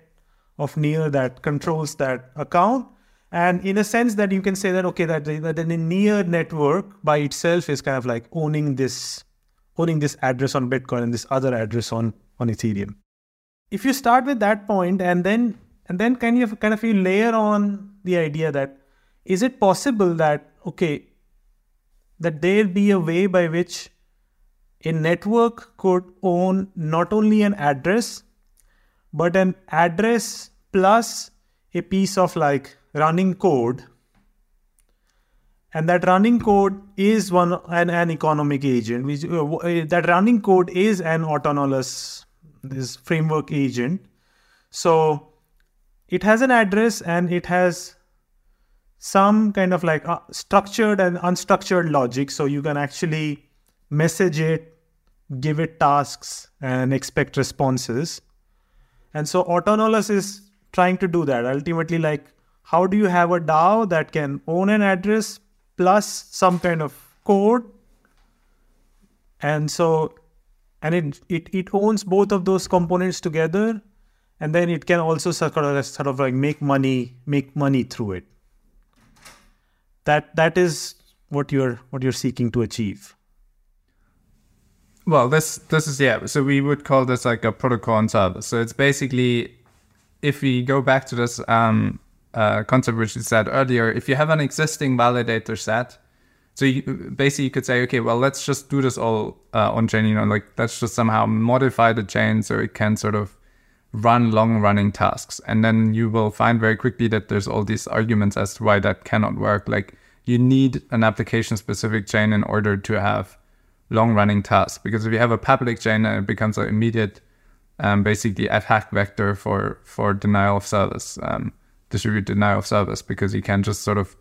of Near that controls that account. And in a sense that you can say that okay, that the, that the Near network by itself is kind of like owning this owning this address on Bitcoin and this other address on on Ethereum. If you start with that point and then and then kind of kind of you layer on the idea that is it possible that okay that there be a way by which a network could own not only an address, but an address plus a piece of like running code. And that running code is one an, an economic agent. Which, uh, uh that running code is an autonomous this framework agent. So it has an address and it has some kind of like uh, structured and unstructured logic. So you can actually message it, give it tasks, and expect responses. And so Autonolas is trying to do that. Ultimately, like, how do you have a DAO that can own an address plus some kind of code? And so, and it, it, it owns both of those components together. And then it can also sort of, sort of like make money, make money through it. That that is what you're what you're seeking to achieve. Well, this this is yeah. So we would call this like a protocol on service. So it's basically if we go back to this um, uh, concept which you said earlier, if you have an existing validator set, so you, basically you could say, okay, well, let's just do this all uh, on chain. You know, like let's just somehow modify the chain so it can sort of run long running tasks, and then you will find very quickly that there's all these arguments as to why that cannot work. Like you need an application specific chain in order to have long running tasks because if you have a public chain, it becomes an immediate um, basically attack vector for for denial of service, um, distributed denial of service, because you can just sort of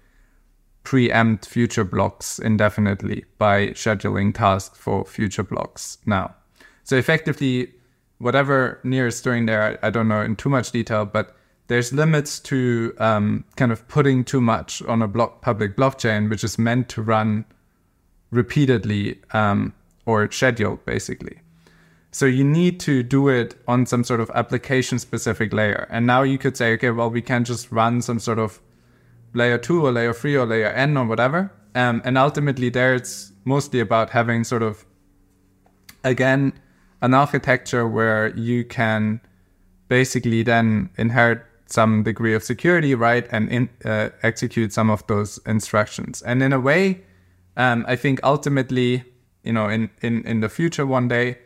preempt future blocks indefinitely by scheduling tasks for future blocks now. So effectively, whatever Near is doing there, I, I don't know in too much detail, but there's limits to um, kind of putting too much on a block public blockchain, which is meant to run repeatedly um, or scheduled basically. So you need to do it on some sort of application specific layer. And now you could say, okay, well, we can just run some sort of layer two or layer three or layer n or whatever. Um, and ultimately, there it's mostly about having sort of, again, an architecture where you can basically then inherit some degree of security, right, and in, uh, execute some of those instructions. And in a way, um, I think ultimately, you know, in, in, in the future one day,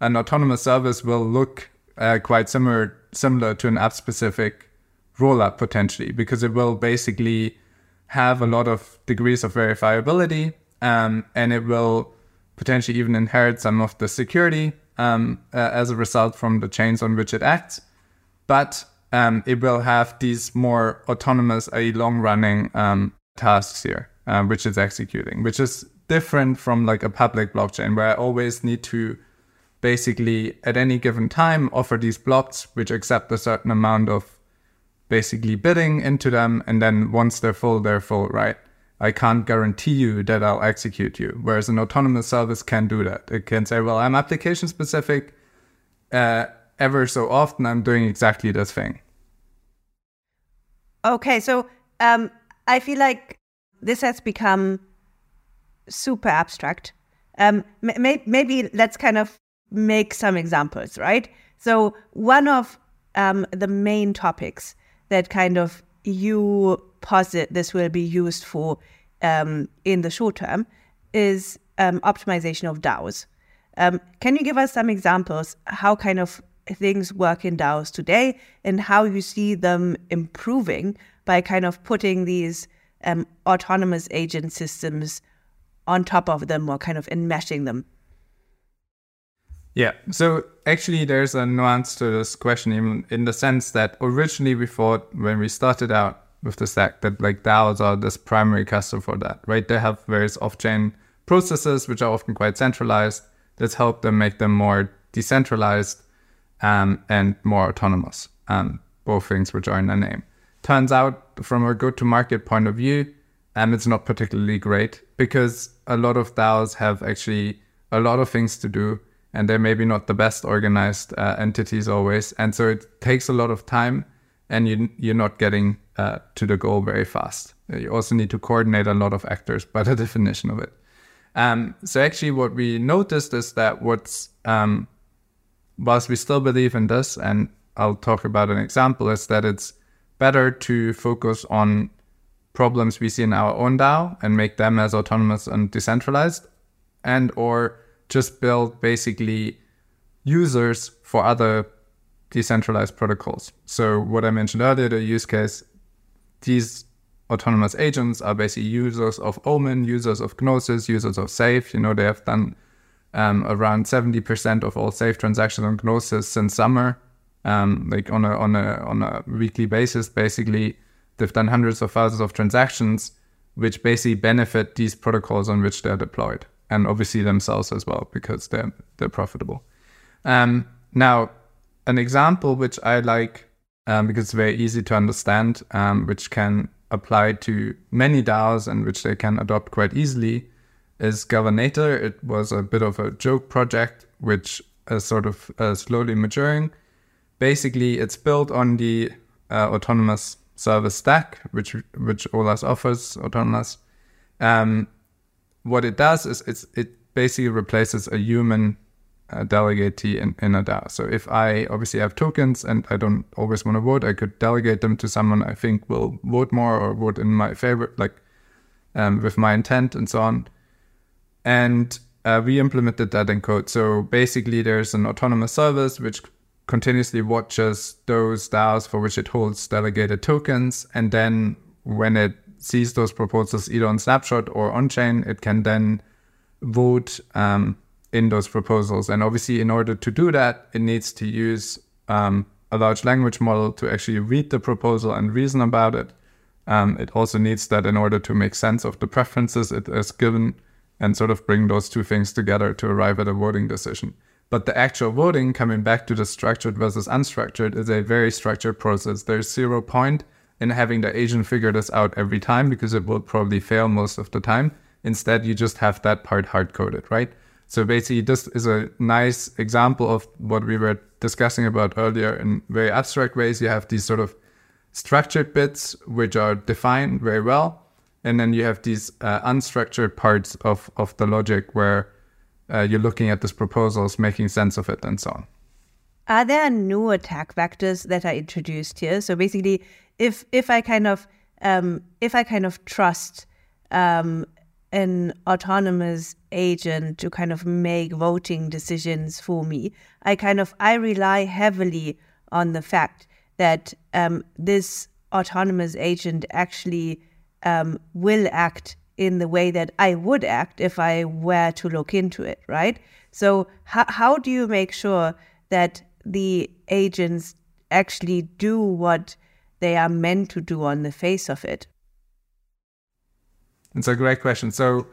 an autonomous service will look uh, quite similar similar to an app specific rollup potentially because it will basically have a lot of degrees of verifiability um, and it will potentially even inherit some of the security um, uh, as a result from the chains on which it acts. But um, it will have these more autonomous a long running um, tasks here uh, which is executing which is different from like a public blockchain where i always need to basically at any given time offer these blocks which accept a certain amount of basically bidding into them. And then once they're full they're full right? I can't guarantee you that i'll execute you. Whereas an autonomous service can do that. It can say well i'm application specific uh, ever so often i'm doing exactly this thing. Okay so um, i feel like this has become super abstract um, may- maybe let's kind of make some examples, right? So, one of um, the main topics that kind of you posit this will be used for um, in the short term is um, optimization of DAOs. Um, can you give us some examples how kind of things work in DAOs today and how you see them improving by kind of putting these um, autonomous agent systems on top of them or kind of enmeshing them? Yeah. So actually, there's a nuance to this question, even in the sense that originally we thought when we started out with the stack that like DAOs are this primary customer for that, right? They have various off-chain processes which are often quite centralized. Let's help them make them more decentralized um, and more autonomous. Um, both things which are in the name. Turns out, from a go-to-market point of view, um, it's not particularly great because a lot of DAOs have actually a lot of things to do and they're maybe not the best organized uh, entities always. And so it takes a lot of time and you, you're not getting uh, to the goal very fast. You also need to coordinate a lot of actors by the definition of it. Um, so actually what we noticed is that what's, um, whilst we still believe in this, and I'll talk about an example, is that it's better to focus on problems we see in our own DAO and make them as autonomous and decentralized and or just build basically users for other decentralized protocols. So what I mentioned earlier, the use case, these autonomous agents are basically users of Omen, users of Gnosis, users of Safe. You know, they have done um, around 70% of all Safe transactions on Gnosis since summer, um, like on a, on, a, on a weekly basis, basically. They've done hundreds of thousands of transactions, which basically benefit these protocols on which they're deployed. and obviously themselves as well because they're they're profitable. Um, now, an example which I like um, because it's very easy to understand, um, which can apply to many DAOs and which they can adopt quite easily, is Governatooorr. It was a bit of a joke project which is sort of uh, slowly maturing. Basically, it's built on the uh, autonomous service stack, which which OLAS offers, Autonolas. Um, what it does is it basically replaces a human uh, delegatee in, in a DAO. So if I obviously have tokens and I don't always want to vote, I could delegate them to someone I think will vote more or vote in my favor, like um, with my intent and so on. And uh, we implemented that in code. So basically, there's an autonomous service which continuously watches those DAOs for which it holds delegated tokens. And then when it sees those proposals either on Snapshot or on chain, it can then vote um, in those proposals. And obviously, in order to do that, it needs to use um, a large language model to actually read the proposal and reason about it. Um, it also needs that in order to make sense of the preferences it is given and sort of bring those two things together to arrive at a voting decision. But the actual voting, coming back to the structured versus unstructured, is a very structured process. There's zero point in having the agent figure this out every time because it will probably fail most of the time. Instead, you just have that part hard coded, right? So basically, this is a nice example of what we were discussing about earlier in very abstract ways. You have these sort of structured bits which are defined very well, and then you have these uh, unstructured parts of of the logic where uh, you're looking at these proposals, making sense of it, and so on. Are there new attack vectors that are introduced here? So basically, if if I kind of um, if I kind of trust um, an autonomous agent to kind of make voting decisions for me. I kind of I rely heavily on the fact that um, this autonomous agent actually um, will act in the way that I would act if I were to look into it, right? So how how do you make sure that the agents actually do what they are meant to do on the face of it? It's a great question. So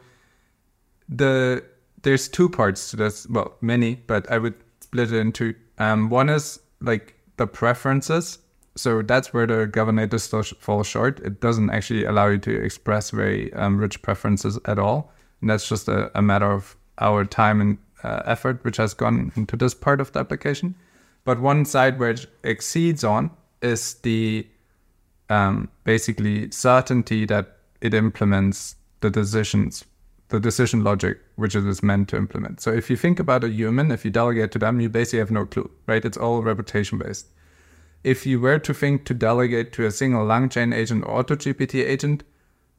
the there's two parts to this. Well, many, but I would split it into um, one is like the preferences. So that's where the Governatooorr still falls short. It doesn't actually allow you to express very um, rich preferences at all. And that's just a, a matter of our time and uh, effort, which has gone into this part of the application. But one side where it exceeds on is the um, basically certainty that it implements the decisions, the decision logic which it is meant to implement. So if you think about a human, if you delegate to them, you basically have no clue, right? It's all reputation based. If you were to think to delegate to a single LangChain agent or to AutoGPT agent,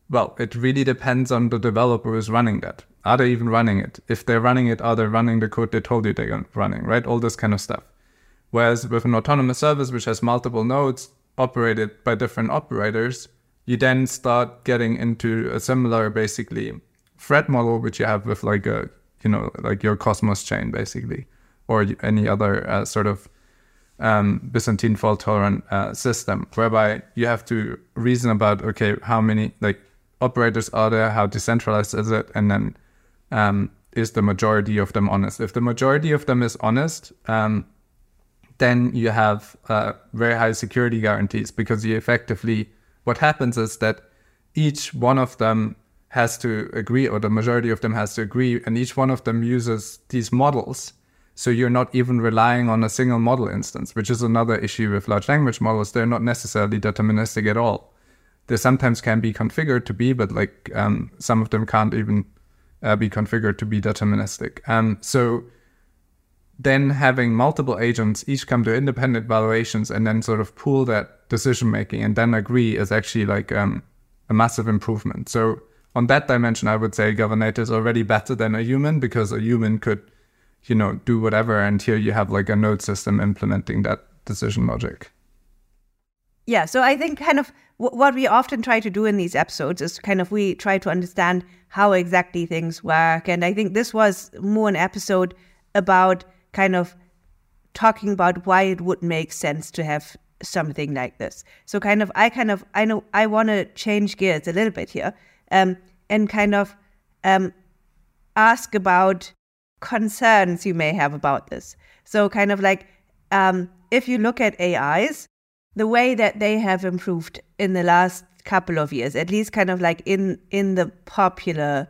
well, it really depends on the developer who's running that. Are they even running it? If they're running it, are they running the code they told you they're running, right? All this kind of stuff. Whereas with an autonomous service which has multiple nodes operated by different operators, you then start getting into a similar basically threat model which you have with like a you know like your Cosmos chain basically or any other uh, sort of um, byzantine fault tolerant uh, system whereby you have to reason about okay how many like operators are there how decentralized is it and then um, is the majority of them honest if the majority of them is honest um, then you have uh, very high security guarantees because you effectively what happens is that each one of them has to agree, or the majority of them has to agree, and each one of them uses these models. So you're not even relying on a single model instance, which is another issue with large language models. They're not necessarily deterministic at all. They sometimes can be configured to be, but like um, some of them can't even uh, be configured to be deterministic. Um, so then having multiple agents each come to independent valuations and then sort of pool that decision making and then agree is actually like um, a massive improvement. So on that dimension, I would say Governatooorr is already better than a human because a human could, you know, do whatever, and here you have like a node system implementing that decision logic. Yeah, so I think kind of what we often try to do in these episodes is kind of we try to understand how exactly things work, and I think this was more an episode about kind of talking about why it would make sense to have something like this. So kind of I kind of I know I want to change gears a little bit here. Um, and kind of um, ask about concerns you may have about this. So, kind of like um, if you look at AIs, the way that they have improved in the last couple of years, at least kind of like in in the popular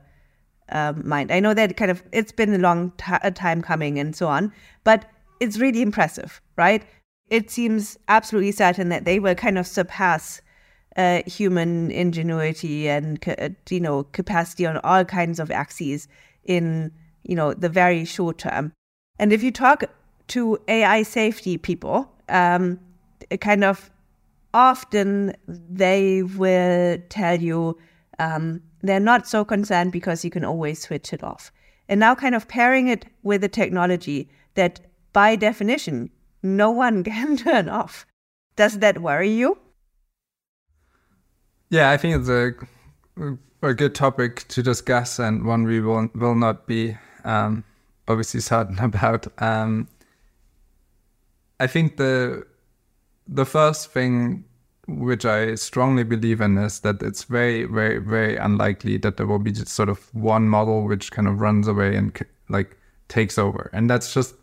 um, mind. I know that kind of it's been a long time coming and so on, but it's really impressive, right? It seems absolutely certain that they will kind of surpass uh, human ingenuity and uh, you know capacity on all kinds of axes in you know the very short term. And if you talk to AI safety people, um, kind of often they will tell you um, they're not so concerned because you can always switch it off. And now, kind of pairing it with a technology that, by definition, no one can turn off. Does that worry you? Yeah, I think it's a, a good topic to discuss and one we will, will not be um, obviously certain about. Um, I think the the first thing which I strongly believe in is that it's very, very, very unlikely that there will be just sort of one model which kind of runs away and like takes over, and that's just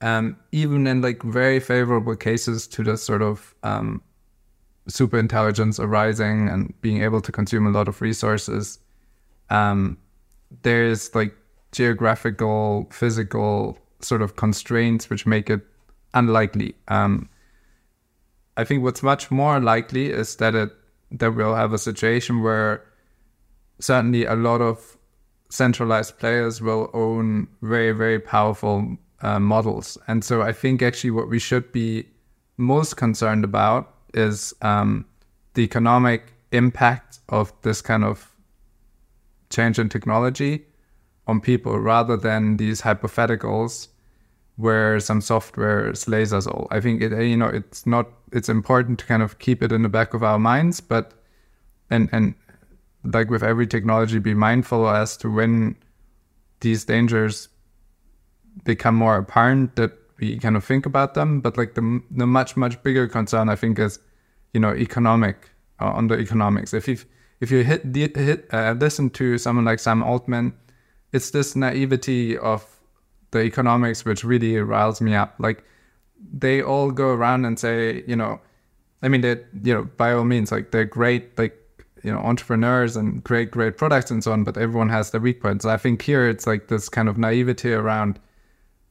um, even in like very favorable cases to the sort of um, super intelligence arising and being able to consume a lot of resources. Um, there's like geographical, physical sort of constraints which make it unlikely. Um, I think what's much more likely is that it that we'll have a situation where certainly a lot of centralized players will own very very powerful uh, models, and so I think actually what we should be most concerned about is um, the economic impact of this kind of change in technology on people rather than these hypotheticals where some software slays us all. I think it, you know, it's not, it's important to kind of keep it in the back of our minds, but, and, and like with every technology, be mindful as to when these dangers become more apparent that we kind of think about them. But like the, the much, much bigger concern, I think is, you know, economic, uh, on the economics. If you if you hit, hit uh, listen to someone like Sam Altman, it's this naivety of the economics which really riles me up. Like they all go around and say, you know, I mean, they, you know, by all means, like they're great, like you know, entrepreneurs and great, great products and so on. But everyone has their weak points. I think here it's like this kind of naivety around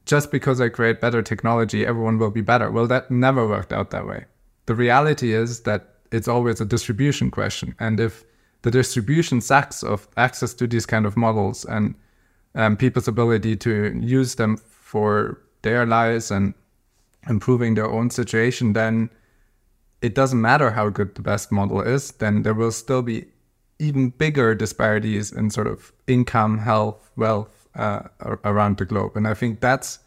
just because I create better technology, everyone will be better. Well, that never worked out that way. The reality is that it's always a distribution question, and if the distribution sucks of access to these kind of models and um, people's ability to use them for their lives and improving their own situation, then it doesn't matter how good the best model is, then there will still be even bigger disparities in sort of income, health, wealth uh, around the globe. And I think that's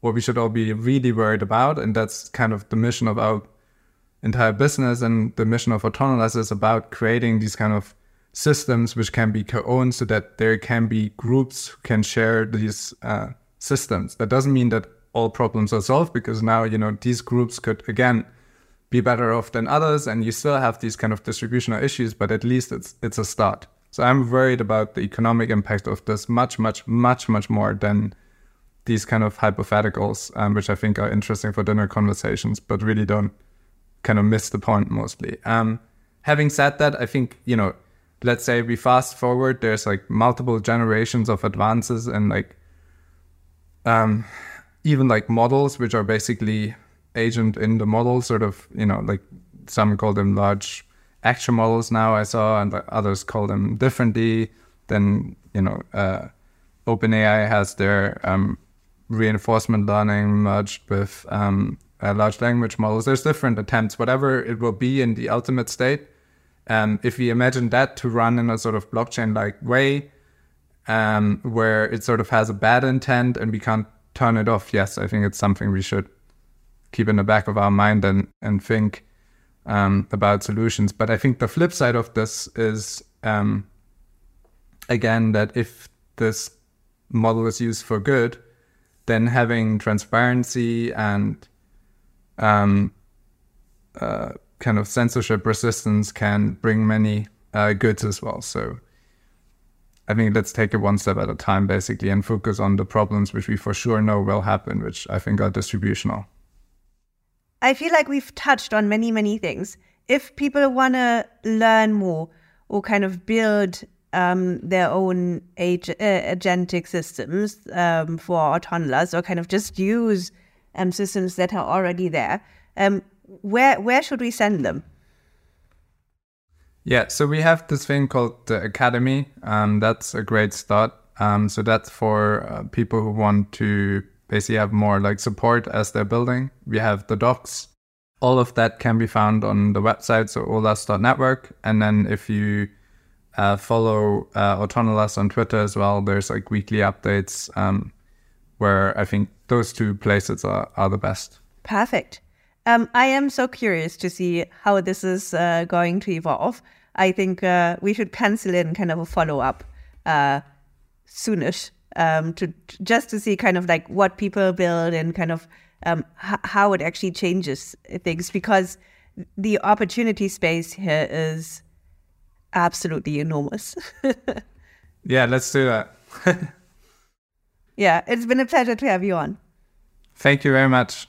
what we should all be really worried about. And that's kind of the mission of our entire business and the mission of Autonolas is about creating these kind of systems which can be co-owned so that there can be groups who can share these uh, systems. That doesn't mean that all problems are solved because now, you know, these groups could again be better off than others and you still have these kind of distributional issues, but at least it's it's a start. So I'm worried about the economic impact of this much, much, much, much more than these kind of hypotheticals, um, which I think are interesting for dinner conversations, but really don't kind of miss the point mostly. Um, having said that, I think, you know, let's say we fast forward, there's like multiple generations of advances and like um, even like models, which are basically agent in the model, sort of, you know, like some call them large action models now I saw, and others call them differently. Then, you know, uh, OpenAI has their um, reinforcement learning merged with um, uh, large language models. There's different attempts, whatever it will be in the ultimate state um, if we imagine that to run in a sort of blockchain like way, um, where it sort of has a bad intent and we can't turn it off, yes, I think it's something we should keep in the back of our mind and, and think um, about solutions. But I think the flip side of this is, um, again, that if this model is used for good, then having transparency and um, uh, kind of censorship resistance can bring many uh, goods as well. So I think let's take it one step at a time, basically, and focus on the problems which we for sure know will happen, which I think are distributional. I feel like we've touched on many, many things. If people want to learn more or kind of build um, their own ag- uh, agentic systems um, for Autonolas or kind of just use um, systems that are already there, um, where where should we send them? Yeah, so we have this thing called the Academy. Um, that's a great start. Um, so that's for uh, people who want to basically have more like support as they're building. We have the docs. All of that can be found on the website, so olas.network. And then if you uh, follow uh, Autonolas on Twitter as well, there's like weekly updates um, where I think those two places are, are the best. Perfect. Um, I am so curious to see how this is uh, going to evolve. I think uh, we should pencil in kind of a follow up uh, soonish um, to just to see kind of like what people build and kind of um, h- how it actually changes things because the opportunity space here is absolutely enormous. yeah, let's do that. yeah, it's been a pleasure to have you on. Thank you very much.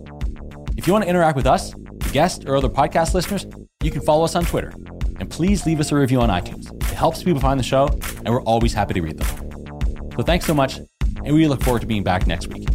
If you want to interact with us, the guests, or other podcast listeners, you can follow us on Twitter. And please leave us a review on iTunes. It helps people find the show, and we're always happy to read them. So thanks so much, and we look forward to being back next week.